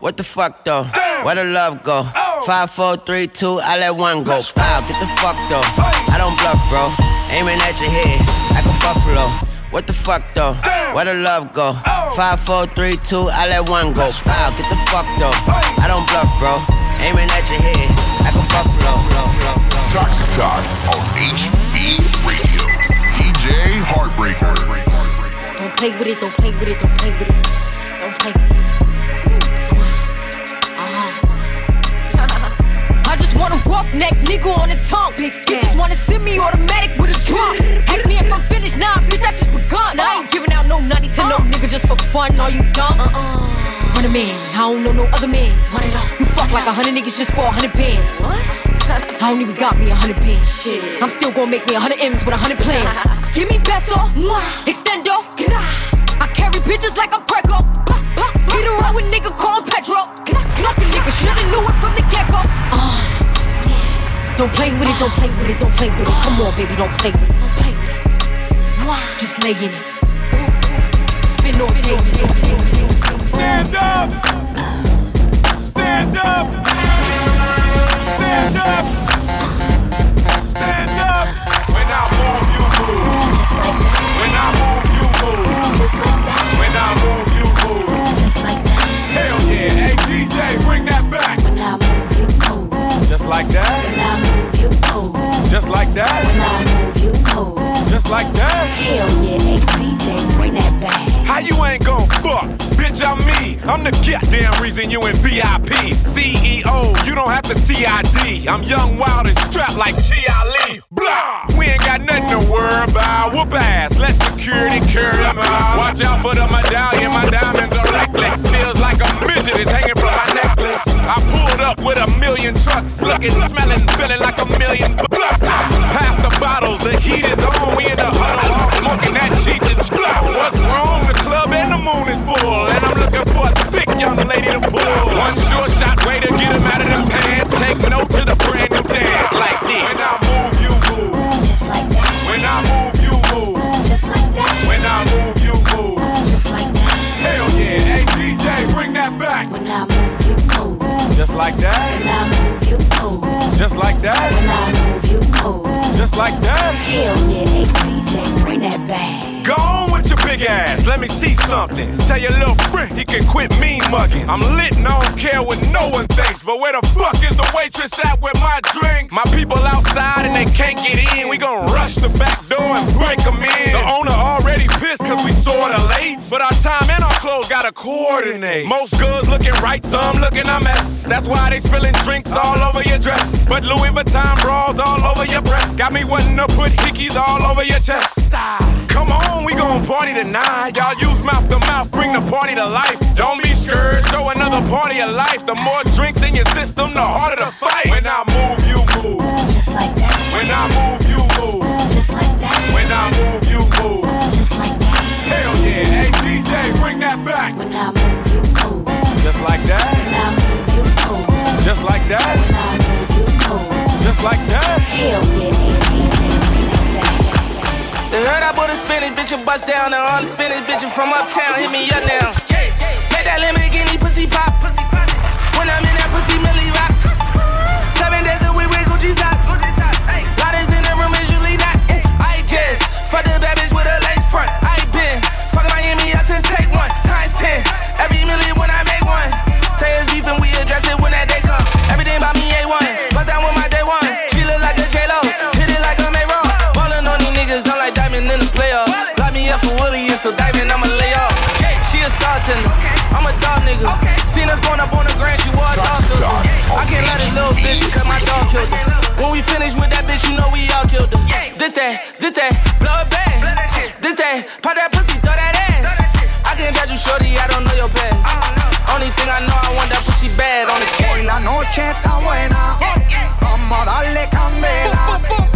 What the fuck though? Where the love go? Five, four, three, two, I let one go. Wow, get the fuck though. I don't bluff, bro. Aiming at your head like a buffalo. What the fuck though? Where the love go? Five, four, three, two, I let one go. Wow, get the fuck though. I don't bluff, bro. Aiming at your head like a buffalo. Toxic Talk on HB Radio. DJ Heartbreaker. Don't play with it, don't play with it, don't play with it. Don't play with it. Roughneck nigga on the tongue. Big you just wanna send me automatic with a drum. Ask me if I'm finished, nah, bitch, I just begun. I ain't giving out no nutty to no nigga just for fun. Are you dumb? Uh-uh. Run a man, I don't know no other man. Run it up. You fuck like a hundred niggas just for a hundred bands. What? I don't even got me a hundred bands. Shit. I'm still gonna make me a hundred M's with a hundred plans. Give me peso, extendo. I carry bitches like I'm Prego. Get around with nigga called Petro. Suck a nigga, shoulda knew it from the get go. Uh, don't play with it, don't play with it, don't play with it. Come on, baby, don't play with it. Don't play with it. Just lay in it. Spin on baby. Stand up! Stand up! Stand up! Stand up! When I move, you move. Just like that. When I move, you move. Just like that. When I move, you move. Just like that. Hell yeah. Hey DJ, bring like that. When I move, you move. Just like that. When I move, you move. Just like that. Hell yeah. Hey DJ, bring that back. How you ain't gon' fuck? Bitch, I'm me. I'm the goddamn reason you in VIP. CEO, you don't have to CID. I'm young, wild, and strapped like Chi Ali. Blah! We ain't got nothing to worry about. Whoop ass. Let security carry them out. Watch out for the medallion. My diamonds are reckless. Feels like a midget is hanging from my necklace. I pulled up with a million trucks. Looking, smelling, feeling like a million bucks. Pass the bottles. The heat is on. We in the huddle. all Smoking that Cheech and. What's wrong? The club and the moon is full. And I'm looking for a thick young lady to pull. One short shot way to get him out of them pants. Take note to the When like that. When I move, you. Just like that. When I move, you. Just like that. Hell yeah, hey DJ, bring that back. Go on with your big ass, let me see something. Tell your little friend he can quit mean mugging. I'm lit and I don't care what no one thinks. But where the fuck is the waitress at with my drink? My people outside and they can't get in. We gon' rush the back door and break them in. The owner already pissed cause we sorta late. But our time and our clothes gotta coordinate. Most girls looking right, some looking a mess. That's why they spilling drinks all over your dress. But Louis Vuitton bras all over your breast. Got me wanting to put hickeys all over your chest. Come on, we gon' party tonight. Y'all use mouth to mouth, bring the party to life. Don't be scared, show another party of life. The more drinks in your system, the harder the fight. When I move, you move. Just like that. When I move, you move. Just like that. When I move, you move. Just like that. Hell yeah, hey DJ, bring that back. When I move, you move. Just like that. When. I move, you move. Just like that. Spanish bitch and bust down. And all the Spanish bitches from uptown hit me up now. Make that Lamborghini pussy pop. So diamond I'ma lay off. She a star tender. I'm a dog nigga. Seen her going up on the grand, she wore a dog filter. I can't let a little bitch cause my dog killed her. When we finish with that bitch, you know we all killed her. This that, this that, blow it back. This that, pop that pussy, throw that ass. I can't judge you, shorty, I don't know your past. Only thing I know, I want that pussy bad on the cat. Hoy la noche está buena. Vamos a darle candela.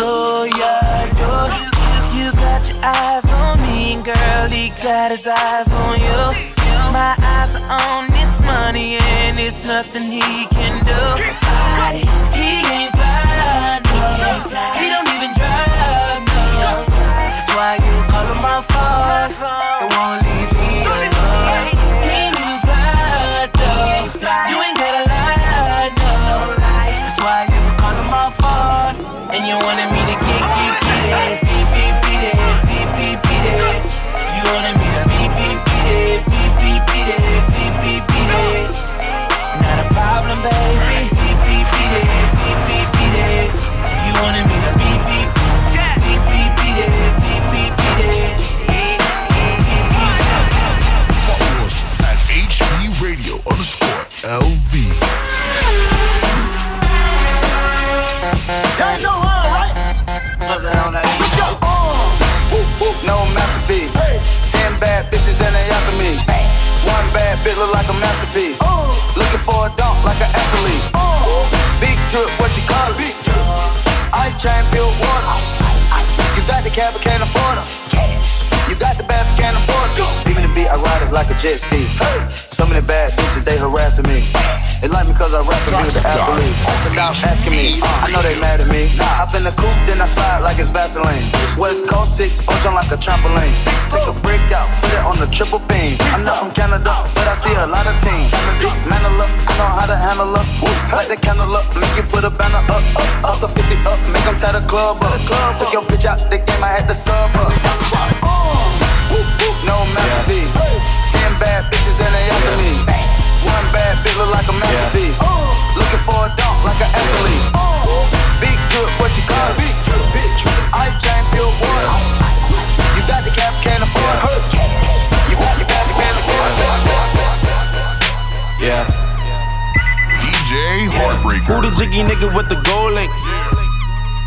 Loyal to your door. You got your eyes on me, girl. He got his eyes on you. My eyes are on this money, and it's nothing he can do. I, he ain't fly, no. He don't even drive, no. That's why you call him my phone. It won't leave wanted look like a masterpiece. Looking for a dunk like an athlete. Big drip, what you call it? Big drip. Ice chain, pure water. You got the cab, but can't afford it. You got the bad, but can't afford it. Even the beat, I ride it like a jet ski. Some of the bad bitches, they harassing me. They like me cause I rap and be the athlete. Stop asking me, I know they mad at me. Hop in the coupe, then I slide like it's Vaseline. West Coast 6, punch on like a trampoline. Take a brick out, put it on the triple beam. I'm not from Canada, know how to handle up. Ooh, light the candle up, make you put a banner up, uh, up, up. So 50 up, make them tie the club up. Took your bitch out the game, I had to sub up. No masterpiece. Ten bad bitches and they after me. One bad bitch look like a masterpiece. Looking for a dog like an athlete. Big drip, what you call it? Big drip, big drip. Ice chain, pure water. You got the cap, can't afford it. You got, you got, you can't afford it. Yeah. DJ Heartbreaker. Who the jiggy nigga with the gold links?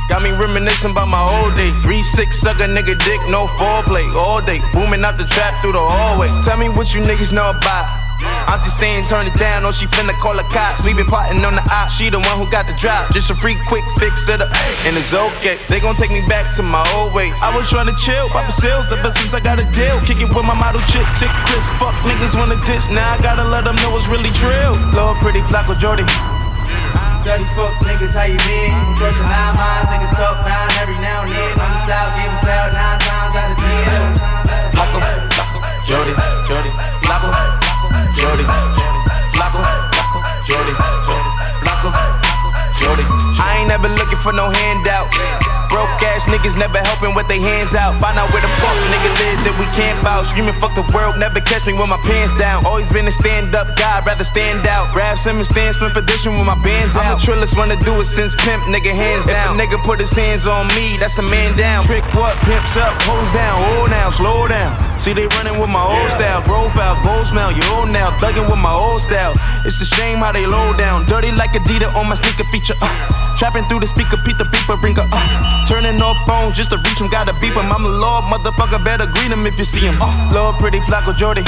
Got me reminiscing about my old day. Three six suck a nigga dick, no foreplay all day. Booming out the trap through the hallway. Tell me what you niggas know about. Auntie saying turn it down, or she finna call the cops. We been plotting on the op, she the one who got the drop. Just a free quick fix it up, and it's okay. They gon' take me back to my old ways. I was trying to chill, pop the sales ever since I got a deal. Kick it with my model chick, tick clips. Fuck niggas wanna diss, now I gotta let them know it's really drill. Lord, pretty Flacko Jodye. Dirty fuck niggas, how you been? Brushing nine miles, niggas talk nine every now and then. On the south, give them style nine times out of ten. Flacko, Jodye, Jodye, Flacko, Jodye, Flacko, Jodye, Flacko, Jodye. I ain't never looking for no handouts. Broke ass niggas never helping with their hands out. Find out where the fuck nigga live that we camp out. Screaming fuck the world, never catch me with my pants down. Always been a stand up guy, rather stand out. Grab Simmons, stand spin for with my bands out. I'm the trillest one to do it since pimp, nigga hands down. If a nigga put his hands on me, that's a man down. Trick what? Pimps up, hoes down, hold down, slow down. See they running with my old style, profile, gold smell, you old now, thugging with my old style. It's a shame how they low down, dirty like Adidas on my sneaker feature. Uh. Trapping through the speaker, Pete the beeper, ringer. Uh. Turning off phones just to reach him, gotta beep him. I'm a lord, motherfucker, better greet him if you see him. Uh. Lord, pretty Flacko Jodye.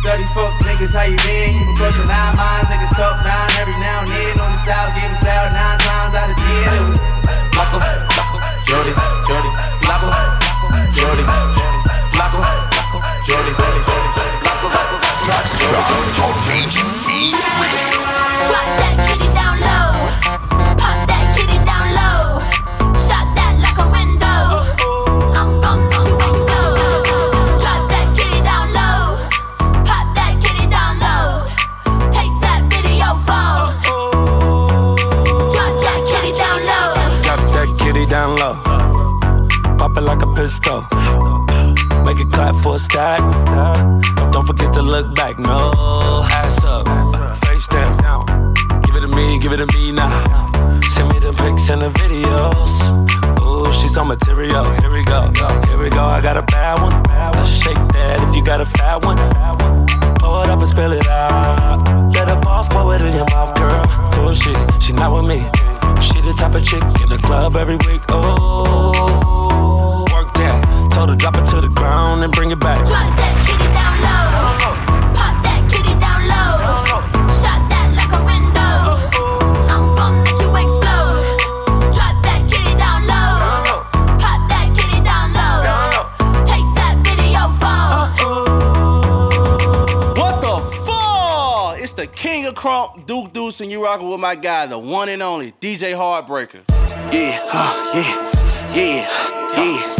Dirty fuck niggas, how you been? You been crossing nine miles, niggas talk nine every now and then. On the south, give style nine times out of ten. It was Flacko, Flacko, Jodye, Jodye, Flacko, Jodye, Flacko, Jodye, Jodye, Flacko, Toxic Talk on HB Radio. Drop that kitty down low. Pop it like a pistol. Make it clap for a stack. Don't forget to look back. No, ass up, face down. Give it to me, give it to me now. Send me the pics and the videos. Ooh, she's on material. Here we go, here we go. I got a bad one. Let's shake that if you got a fat one. Pour it up and spill it out. Let the boss pour it in your mouth, girl. Is she? She not with me. She the type of chick in the club every week. Oh. Told her drop it to the ground and bring it back. Drop that kitty down low. Pop that kitty down low. Shot that like a window. I'm gon' make you explode. Drop that kitty down low. Pop that kitty down low. Take that video phone. What the fuck? It's the king of crunk, Duke Deuce, and you rockin' with my guy, the one and only DJ Heartbreaker. Yeah, uh, yeah, yeah, yeah,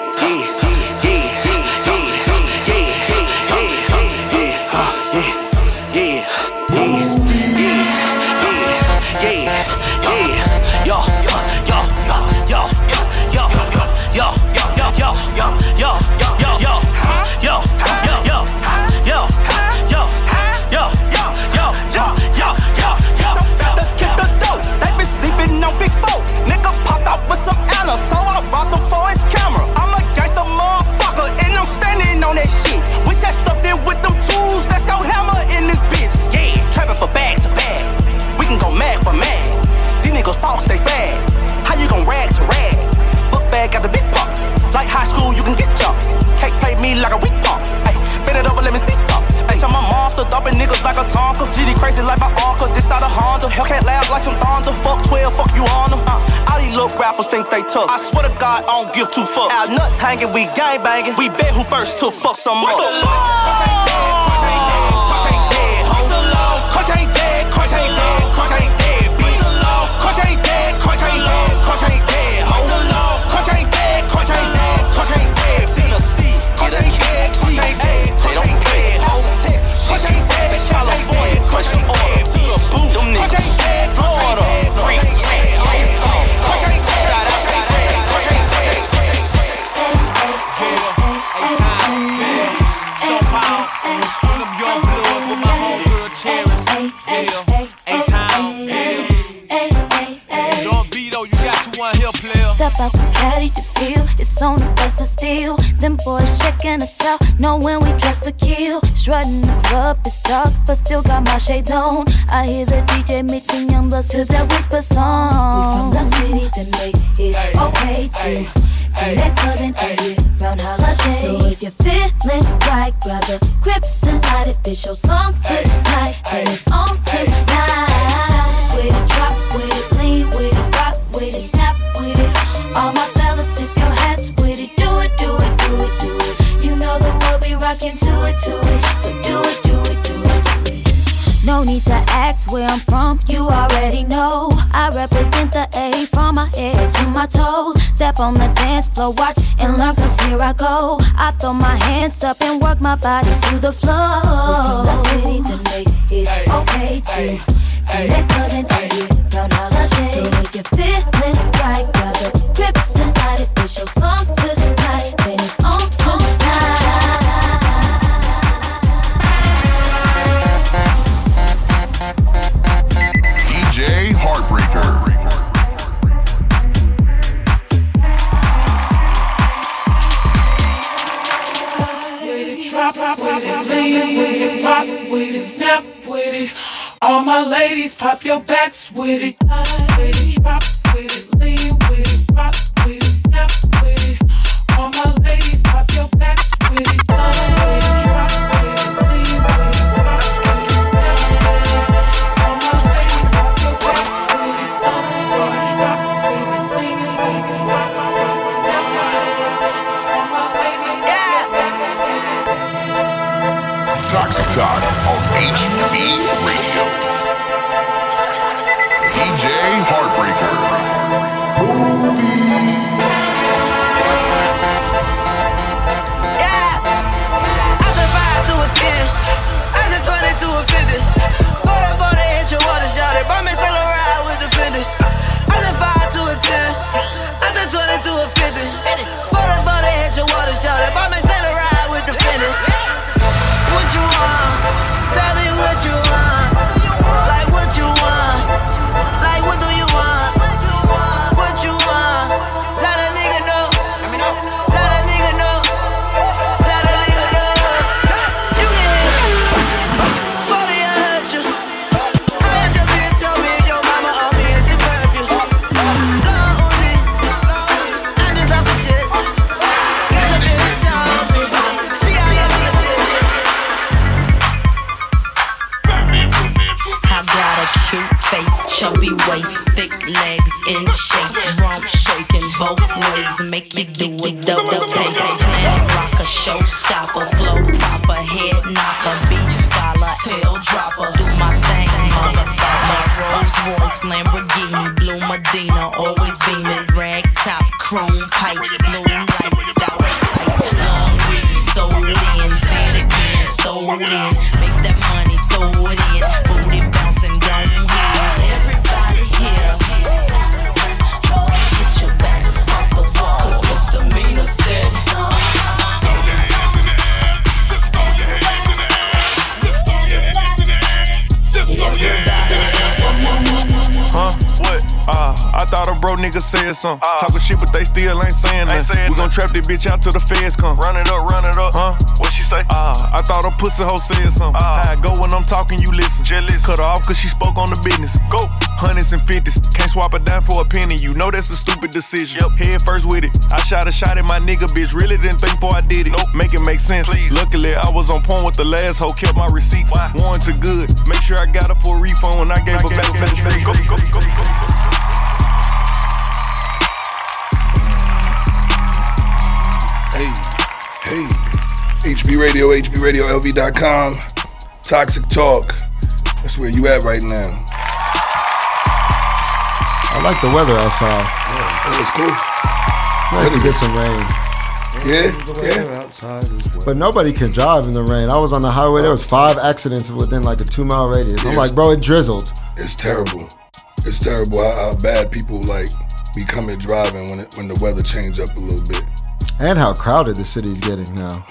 Crazy like my uncle. This not a Honda. Hellcat laugh like some thunder. Fuck 12, fuck you on them. Uh, all these little rappers think they tough. I swear to God, I don't give two fucks. Our nuts hanging, we gang banging. We bet who first to fuck some. What the my shades on. I hear the DJ mixing young bloods to that whisper song. We from the city that make it okay to. To let couldn't end it round holiday. So if you're feeling right, grab a grip tonight. If it's your song on the dance floor, watch and learn, cause here I go. Talk on HB said something. Talking shit, but they still ain't saying nothing. We gon' trap this bitch out till the feds come. Run it up, run it up. Huh? What she say? Uh, I thought a pussy hoe said something. How I go when I'm talking, you listen. Cut her off cause she spoke on the business. Go. Hundreds and fifties. Can't swap a dime for a penny. You know that's a stupid decision. Yep. Head first with it. I shot a shot at my nigga, bitch. Really didn't think before I did it. Nope. Make it make sense. Luckily, I was on point with the last hoe. Kept my receipts. Why? Warranted good. Make sure I got her for a refund when I gave her back to the. Go, go, go, go. HB Radio, HBRadioLV.com. Toxic Talk. That's where you at right now. I like the weather outside. Yeah, it's cool. It's nice to get some rain. Yeah, yeah. But nobody can drive in the rain. I was on the highway. There was five accidents within like a two mile radius. I'm like, bro, it drizzled. It's terrible. It's terrible how, how bad people like be coming driving when it, when the weather change up a little bit. And how crowded the city's getting now.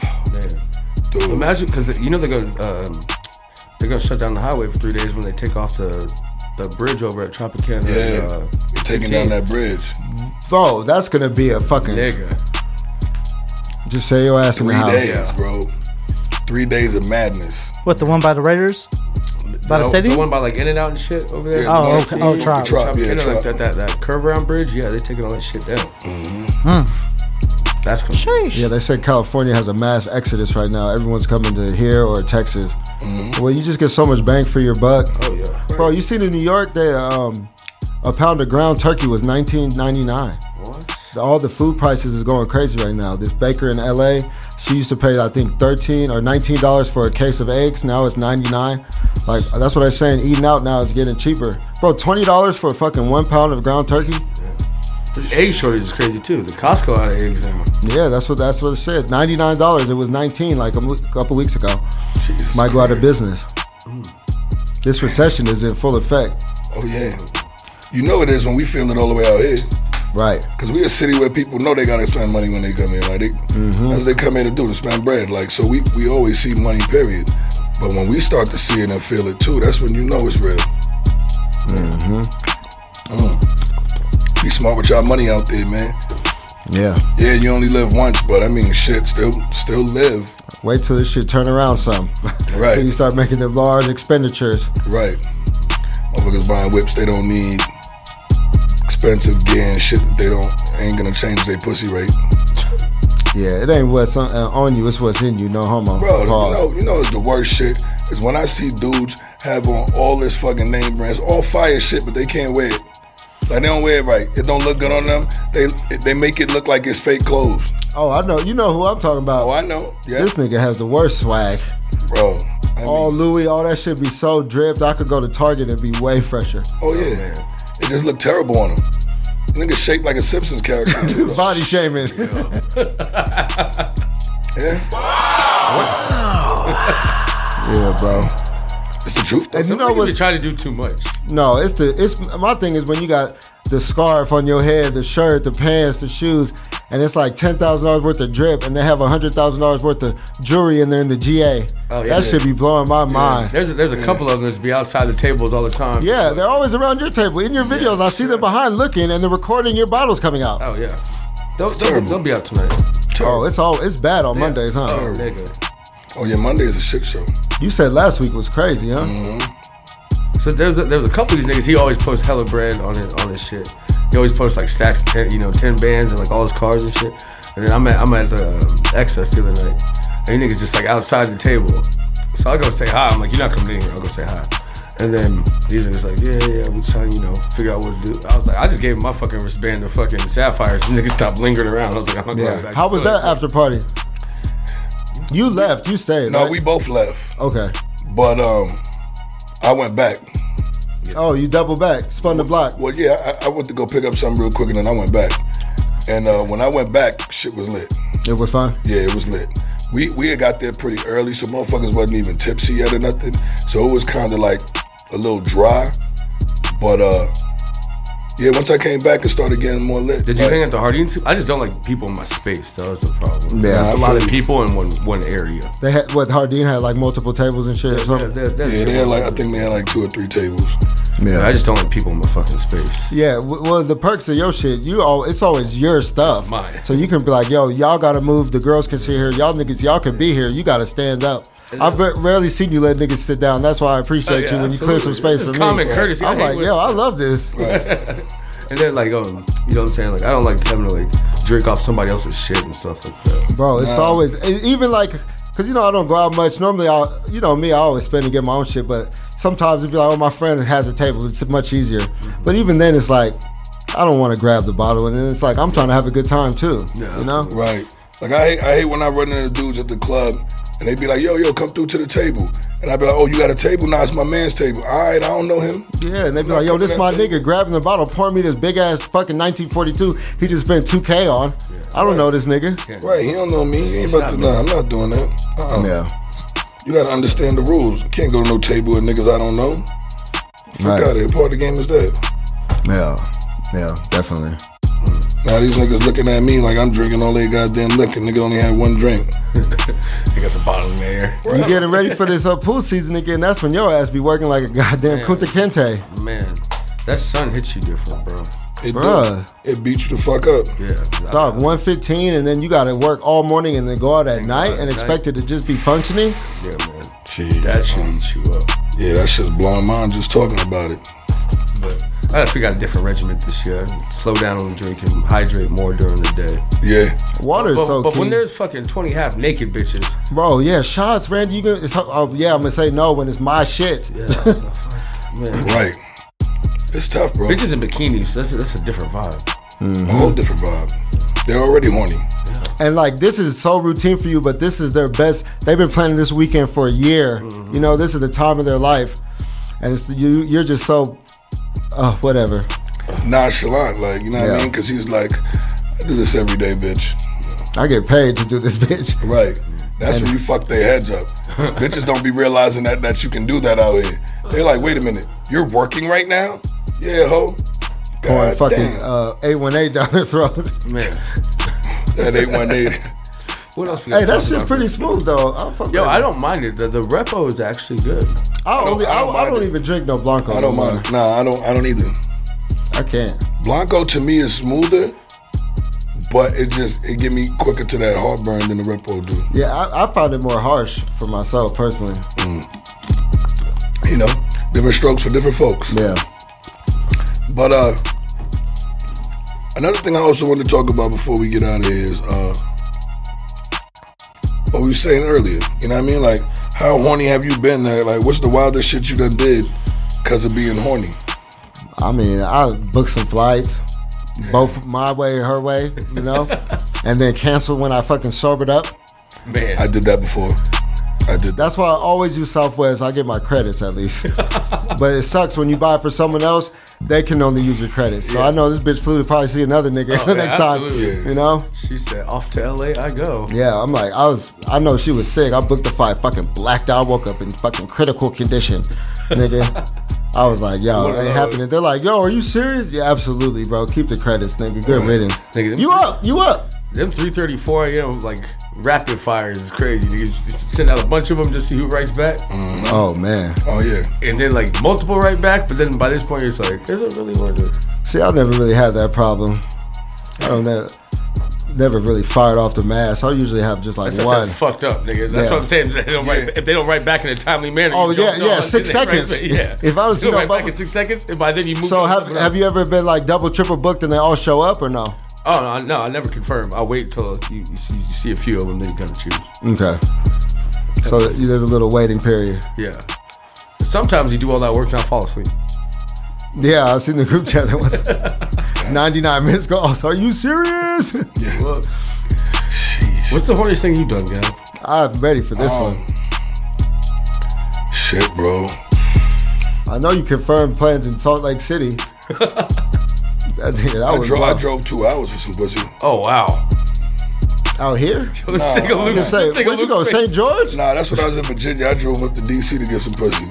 Dude. Imagine because you know they're gonna um, they're gonna shut down the highway for three days when they take off the the bridge over at Tropicana. Yeah, uh, taking 15. down that bridge. Bro, that's gonna be a fucking nigga. Just say your ass in the house. days, bro. Three days of madness. What the one by the Raiders? By the The- stadium? The one by like In and Out and shit over there. Yeah, the Oh, one- okay. Oh, Trop. Trop, yeah, You know, like that, that, that curve around bridge. Yeah, they taking all that shit down. Hmm. That's crazy. Yeah, they said California has a mass exodus right now. Everyone's coming to here or Texas. Well, you just get so much bang for your buck. Oh yeah, bro. You seen in New York, they um, a pound of ground turkey was nineteen ninety nine. What? All the food prices is going crazy right now. This baker in LA, she used to pay I think thirteen or nineteen dollars for a case of eggs. Now it's ninety nine. Like that's what I'm saying. Eating out now is getting cheaper, bro. Twenty dollars for a fucking one pound of ground turkey. The egg shortage is crazy too. The Costco out of eggs now. Yeah, that's what that's what it said. Ninety nine dollars. It was nineteen like a couple weeks ago. Might go out of business. This recession is in full effect. Oh yeah. You know it is when we feel it all the way out here. Right. Cause we a city where people know they gotta spend money when they come here. Like they, Mm-hmm. that's they come in to do to spend bread. Like so, we we always see money. Period. But when we start to see it and feel it too, that's when you know it's real. Mm. Be smart with y'all money out there, man. Yeah. Yeah, you only live once, but I mean, shit, still still live. Wait till this shit turn around some. Right. Till you start making the large expenditures. Right. Motherfuckers buying whips they don't need. Expensive gear and shit that they don't ain't gonna change their pussy rate. Yeah, it ain't what's on, uh, on you, it's what's in you. No homo. Bro, you know, you know it's the worst shit is when I see dudes have on all this fucking name brands, all fire shit, but they can't wear it. Like they don't wear it right. It don't look good on them. They they make it look like it's fake clothes. Oh, I know. You know who I'm talking about. Oh, I know. Yeah. This nigga has the worst swag. Bro. all Louis, all that shit be so dripped. I could go to Target and be way fresher. Oh yeah. Oh, it just looked terrible on him. Nigga shaped like a Simpsons character too. Body shaming. yeah. Yeah, bro. It's the truth. And you know Some niggas what? be trying to do too much. No, it's the it's my thing is when you got the scarf on your head, the shirt, the pants, the shoes, and it's like ten thousand dollars worth of drip, and they have hundred thousand dollars worth of jewelry in there in the GA. Oh, yeah, that yeah. should be blowing my mind. There's a, there's a couple of them that be outside the tables all the time. Yeah, they're always around your table. In your videos, I see them behind looking, and they're recording your bottles coming out. Oh yeah. They'll, they'll, they'll be out tonight. Oh, it's all it's bad on Yeah. Mondays, huh? Oh, nigga. Oh yeah, Monday is a shit show. You said last week was crazy, huh? So there's a, there's a couple of these niggas. He always posts hella bread on his on his shit. He always posts like stacks, ten, you know, ten bands and like all his cars and shit. And then I'm at I'm at uh, XS the other night, and these niggas just like outside the table. So I go say hi. I'm like, you're not coming in here. I'll go say hi. And then these niggas like, yeah, yeah, we trying, to, you know, figure out what to do. I was like, I just gave him my fucking wristband to fucking Sapphires. Niggas stopped lingering around. I was like, I'm not going Yeah. back. How was that after party? You left. You stayed. No, right? we both left. Okay. But um, I went back. Oh, you double back, spun the block. Well, yeah, I, I went to go pick up something real quick, and then I went back. And uh, when I went back, shit was lit. It was fun. Yeah, it was lit. We we had got there pretty early, so motherfuckers wasn't even tipsy yet or nothing. So it was kind of like a little dry. But uh, yeah, once I came back and started getting more lit. Did you like- hang at the Hardines? I just don't like people in my space. That was the problem. Yeah, There's I a lot of people in one one area. They had what Hardin had like multiple tables and shit. or something? Yeah, they had like I think they had like two or three tables. Yeah. I just don't like people in my fucking space. Yeah, well, the perks of your shit, you all, it's always your stuff. Mine. So you can be like, yo, y'all gotta move. The girls can sit here. Y'all niggas, y'all can be here. You gotta stand up. I've ve- rarely seen you let niggas sit down. That's why I appreciate Oh, yeah, you when you clear some absolutely. space It's for me. common courtesy. I I'm like, yo, I love this. and then like um, you know what I'm saying? Like I don't like having to like drink off somebody else's shit and stuff like that. Bro, it's always e- even like because you know I don't go out much. Normally, I you know me, I always spend and get my own shit. But sometimes it'd be like, oh, my friend has a table. It's much easier. But even then, it's like I don't want to grab the bottle, and then it's like I'm trying to have a good time too. Yeah. You know? Right. Like I hate, I hate when I run into dudes at the club and they'd be like, yo, yo, come through to the table. And I'd be like, oh, you got a table? Nah, it's my man's table. All right, I don't know him. Yeah, and they'd be like, yo, this my nigga grabbing the bottle, pouring me this big ass fucking 1942. He just spent 2K on. I don't know this nigga. Right, he don't know me. He ain't about to, nah, I'm not doing that. Uh-uh. Yeah. You gotta understand the rules. You can't go to no table with niggas I don't know. Fuck Right. out of here. Part of the game is that. Yeah, yeah, definitely. Now these niggas looking at me like I'm drinking all they goddamn liquor. Nigga only had one drink. You got the bottle in there. You getting ready for this uh, pool season again? That's when your ass be working like a goddamn Man. Kunta Kinte. Man, that sun hits you different, bro. It Bruh. do. It beats you the fuck up. Yeah. Dog, 115 and then you got to work all morning and then go out at night and at expect it to just be functioning? Yeah, man. Jeez, That shit eats you up. Yeah, that shit's blowing mine just talking about it. But I gotta figure out a different regimen this year. Slow down on drinking, hydrate more during the day. Yeah. Water is but, so But key. when there's fucking 20 half naked bitches, Bro, yeah, shots, Randy. You gonna? It's, oh, yeah, I'm gonna say no when it's my shit. man. Right. It's tough, bro. Bitches in bikinis, that's, that's a different vibe. A whole different vibe. They're already horny. And like this is so routine for you, but this is their best. They've been planning this weekend for a year. Mm-hmm. You know, this is the time of their life, and it's you. You're just so, oh, whatever. Nonchalant, like, you know what I mean? Because he's like, I do this every day, bitch. I get paid to do this, bitch. Right. That's when you fuck their heads up. Bitches don't be realizing that that you can do that out here. They're like, wait a minute, you're working right now? Yeah, ho. Pouring God fucking damn. uh, eight one eight down their throat. Man. That 818. What else we Hey, gotta that shit's pretty smooth though. I'll fuck Yo, with I it. don't mind it. The, the repo is actually good. I only. I, don't I mind don't it. even drink no blanco. I don't no more. mind. Nah, I don't I don't either. I can't. Blanco to me is smoother, but it just it get me quicker to that heartburn than the Repo do. Yeah, I, I found it more harsh for myself personally. You know, different strokes for different folks. Yeah. But uh another thing I also want to talk about before we get out of here is uh what we were saying earlier. You know what I mean? Like how horny have you been? Uh, Like what's the wildest shit you done did because of being horny? I mean, I booked some flights, both my way and her way, you know, and then canceled when I fucking sobered up. Man. I did that before. I did That's why I always use Southwest. I get my credits at least. but it sucks when you buy for someone else, they can only use your credits. So I know this bitch flew to probably see another nigga Oh, yeah, next time. You know? She said, off to LA I go. Yeah, I'm like, I was, I know she was sick. I booked the flight, fucking blacked out, woke up in fucking critical condition, nigga. I was like, yo, it ain't happening. They're like, yo, are you serious? Yeah, absolutely, bro. Keep the credits, nigga. Good riddance. Nigga, You up? You up? Them 3:34 a.m. like rapid fires is crazy. You just send out a bunch of them just see who writes back, mm-hmm. Oh man. Oh yeah. and then like multiple write back. But then by this point, it's like, is it really worth it? See, I never really had that problem. I don't know. Never really fired off the mass. I usually have just like That's, one. fucked up, nigga. That's Yeah. what I'm saying. If they don't write, if they don't write back in a timely manner, Oh, yeah, yeah, six seconds. Yeah. If I was, you you know, don't write back in six seconds, and by then you move. So on have have you ever been like double, triple booked and they all show up or no? Oh no, no, I never confirm. I'll wait till you, you, see, you see a few of them, then you kind of choose. Okay. So there's a little waiting period. Yeah. Sometimes you do all that work and I fall asleep. Yeah, I've seen the group chat that was 99 minutes calls. Are you serious? Whoops. What's the horniest thing you've done, guy? I'm ready for this Um, one. Shit, bro. I know you confirmed plans in Salt Lake City. that, nigga, that I, was drove, I drove two hours for some pussy. Oh wow. out here. Let's Nah, take a I look. Say, Let's take where'd you go? St. George? Nah, that's when I was in Virginia. I drove up to DC to get some pussy.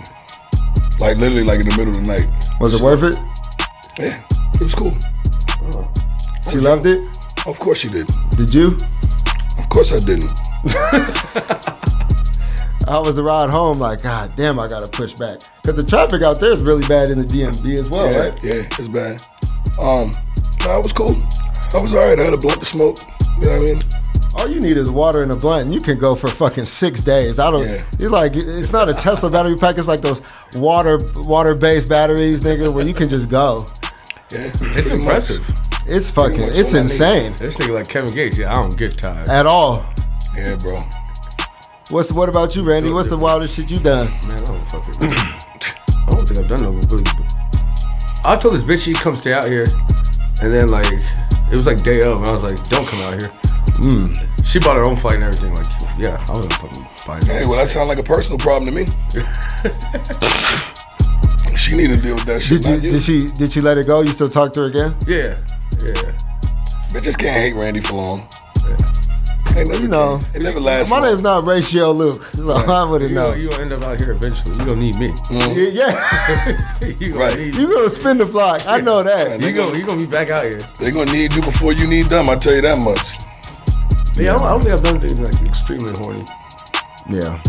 Like literally, like in the middle of the night. Was it worth it? Yeah, it was cool. She loved it. Of course she did. Did you? Of course I didn't. How was the ride home? Like, God damn, I gotta push back because the traffic out there is really bad in the DMV as well, yeah, right? yeah, it's bad. Um, nah, it was cool. I was alright. I had a blunt to smoke. You know what I mean? All you need is water and a blunt, and you can go for fucking six days. I don't. Yeah. It's like it's not a Tesla battery pack. It's like those water water based batteries, nigga, where you can just go. Yeah, It's pretty much. impressive. It's fucking. It's all I need. insane This nigga like Kevin Gates. Yeah, I don't get tired. at all. Yeah, bro. What's what about you, Randy? What's the wildest shit you done? Man, I don't fucking. I don't think I've done no really. I told this bitch she come stay out here, and then like it was like day of, and I was like, don't come out here. Mm. She bought her own flight and everything. Like, yeah, I wasn't fucking buying Hey, well, that sounds like a personal problem to me. she need to deal with that shit. Did you you. did she did she let it go? You still talk to her again? Yeah, yeah. Bitches can't hate Randy for long. They never You know, it never lasts. My long. name's not Ratio Luke, so I wouldn't You know. gonna, you gonna end up out here eventually. You gonna need me. Mm. Yeah, you gonna Right. need. you gonna spin the block. I know that. You gonna you gonna be back out here. They're gonna need you before you need them. I tell you that much. Yeah, I don't, I don't think I've done anything like extremely horny. Yeah.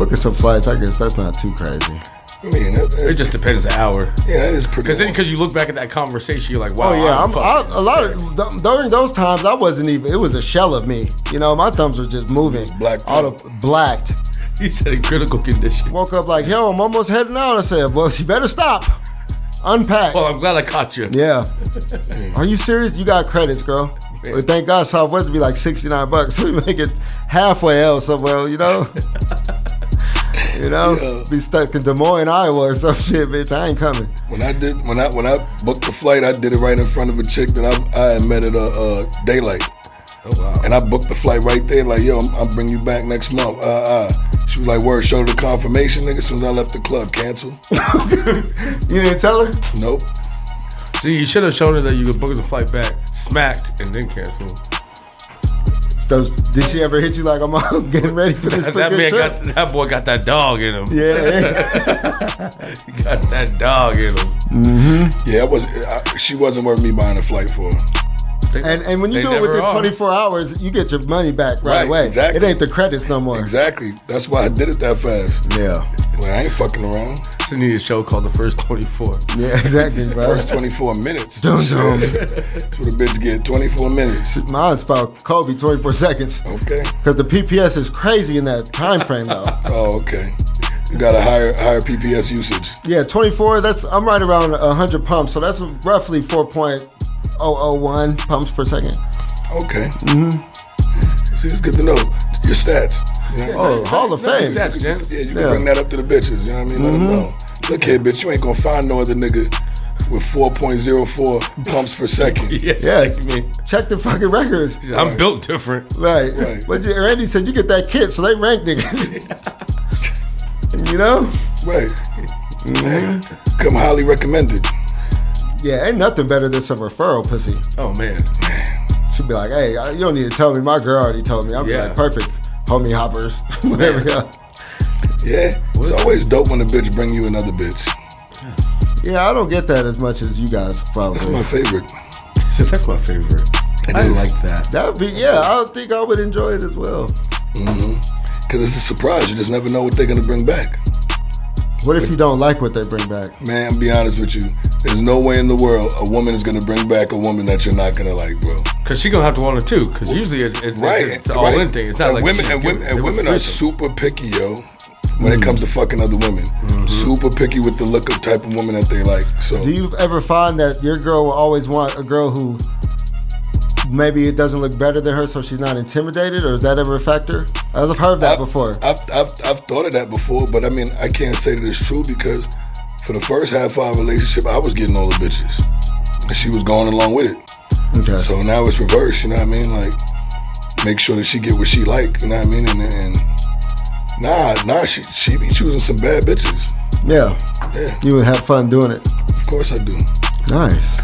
Look at some flights. I guess that's not too crazy. I mean, it just depends the hour. Yeah, that is pretty. Because then, because you look back at that conversation, you're like, wow. oh yeah, I'm I'm, I, fucking a lot of th- during those times I wasn't even. It was a shell of me. You know, my thumbs were just moving. Black. All the blacked. He said in critical condition. Woke up like, yo, I'm almost heading out. I said, well, you better stop. Unpack. Well, I'm glad I caught you. Yeah. Are you serious? You got credits, girl. But thank God Southwest would be like 69 bucks. So we make it halfway else somewhere, you know? You know? Be stuck in Des Moines, Iowa or some shit, bitch. I ain't coming. When I did when I when I booked the flight, I did it right in front of a chick that I I had met at a uh, daylight. Oh wow! And I booked the flight right there. Like yo, I'm, I'll bring you back next month. Uh, uh. She was like, "Word, show the confirmation, nigga." As soon as I left the club, cancel. you didn't tell her? Nope. See, you should have shown her that you could book the flight back, smacked, and then cancel. So, did she ever hit you like I'm I'm getting ready for this that pretty man good got trip? that boy got that dog in him. Yeah. he got that dog in him. Mm-hmm. Yeah, I was. I, she wasn't worth me buying a flight for. And and when you do it within are. 24 hours, you get your money back right, Right, away. exactly. It ain't the credits no more. Exactly. That's why I did it that fast. Yeah. Well, I ain't fucking around. They need a show called The First 24. Yeah, exactly, bro. First 24 minutes. Dum dum. That's what a bitch get. 24 minutes. Mine's about Kobe 24 seconds. Okay. Because the PPS is crazy in that time frame though. Oh, okay. You got a higher higher PPS usage. Yeah, 24. That's I'm right around 100 pumps, so that's roughly 4.001 pumps per second. Okay. Mm-hmm. See, it's good to know your stats. You know? Oh, Hall of Fame. Stats, Yeah, you can Yeah. bring that up to the bitches. You know what I mean? Let them Mhm. know. Look here, bitch. You ain't gonna find no other nigga with 4.04 pumps per second. yes, Yeah. me. Check the fucking records. I'm built different. Right. Right. But Randy said you get that kit, so they rank niggas. you know? Right. Mm-hmm. Come highly recommended. Yeah, ain't nothing better than some referral pussy. Oh man. She'd be like, hey, you don't need to tell me. My girl already told me. I'm Yeah. like, perfect. Homie hoppers. Whatever. Yeah. Yeah. It's always dope when a bitch bring you another bitch. yeah, I don't get that as much as you guys probably. That's my favorite. So that's my favorite. I is. like that. That would be, yeah, I think I would enjoy it as well. Mm-hmm. Cause it's a surprise. You just never know what they're gonna bring back. What if you don't like what they bring back? Man, I'll be honest with you. There's no way in the world a woman is gonna bring back a woman that you're not gonna like, bro. Cause she gonna have to want it too. Cause usually it's, it's, Right, it's, all right. in thing. It's not and like women and women and women are super picky, yo. When it mm. comes to fucking other women, mm-hmm. super picky with the look of type of woman that they like. So Do you ever find that your girl will always want a girl who maybe it doesn't look better than her, so she's not intimidated, or is that ever a factor? I've heard that before. I've, I've I've thought of that before, but I mean I can't say that it's true because for the first half of our relationship, I was getting all the bitches, and she was going along with it. Okay. So now it's reversed. You know what I mean? Like make sure that she get what she like. You know what I mean? And, and nah, nah, she she be choosing some bad bitches. Yeah. Yeah. You would have fun doing it. Of course I do. Nice.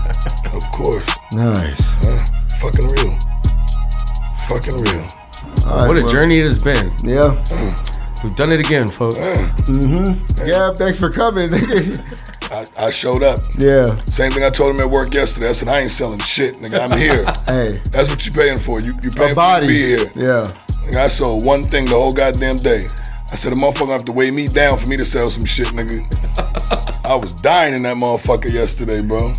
Of course. Nice. Fucking real. Fucking real. All right, what a well. journey it has been. Yeah. We've done it again, folks. Mm-hmm. Yeah, thanks for coming. I, I showed up. Yeah. Same thing I told him at work yesterday. I said I ain't selling shit, nigga. I'm here. hey. That's what you paying for. You you paying A body. for me to be here. Yeah. Nigga, I sold one thing the whole goddamn day. I said the motherfucker have to weigh me down for me to sell some shit, nigga. I was dying in that motherfucker yesterday, bro.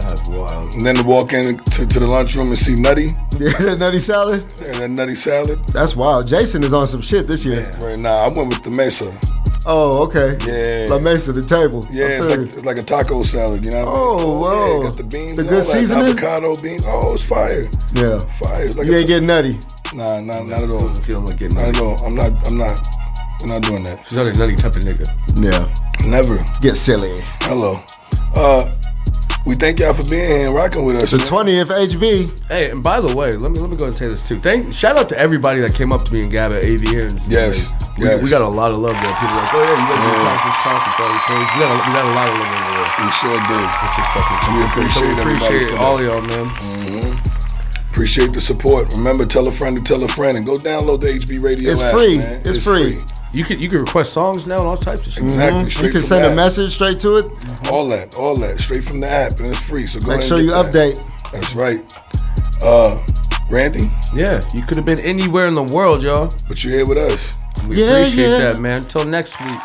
That's wild. And then to walk in to, to the lunchroom and see Nutty. Yeah, nutty salad. Yeah, that Nutty salad. That's wild. Jason is on some shit this year. Right now, I went with the Mesa. Oh, okay. Yeah. La Mesa, the table. Yeah, it's like it's like a taco salad, you know what I mean? Oh, whoa. Yeah, got the beans, The good all that, seasoning? avocado beans. Oh, it's fire. Yeah. Fire. It's like you a ain't getting nutty. Nah, nah, not at all. Doesn't feel like getting Not at all. I'm not. I'm not. I'm not doing that. She's not a nutty type of nigga. Yeah. Never. Get silly. Hello. Uh, we thank y'all for being here and rocking with us. The man. 20th HB. Hey, and by the way, let me let me go and say this too. Thank shout out to everybody that came up to me and Gab at AVNs. Yes, we, yes. we got a lot of love there. People like, oh yeah, you guys yeah. talk this talk and all these things. We got, a, we got a lot of love over there. We sure do. Which is fucking We appreciate so we everybody appreciate for all that. y'all, man. Mhm. Appreciate the support. Remember, tell a friend to tell a friend, and go download the HB Radio It's app, free. man. It's free. You can you can request songs now and all types of shit. Exactly. Mhm. You can send a message straight to it. All that, all that, straight from the app, and it's free. So go Make ahead sure and you get that. update. That's right. Uh, Randy, Yeah, you could have been anywhere in the world, y'all. but you're here with us. We Yeah, appreciate yeah. that, man. Until next week.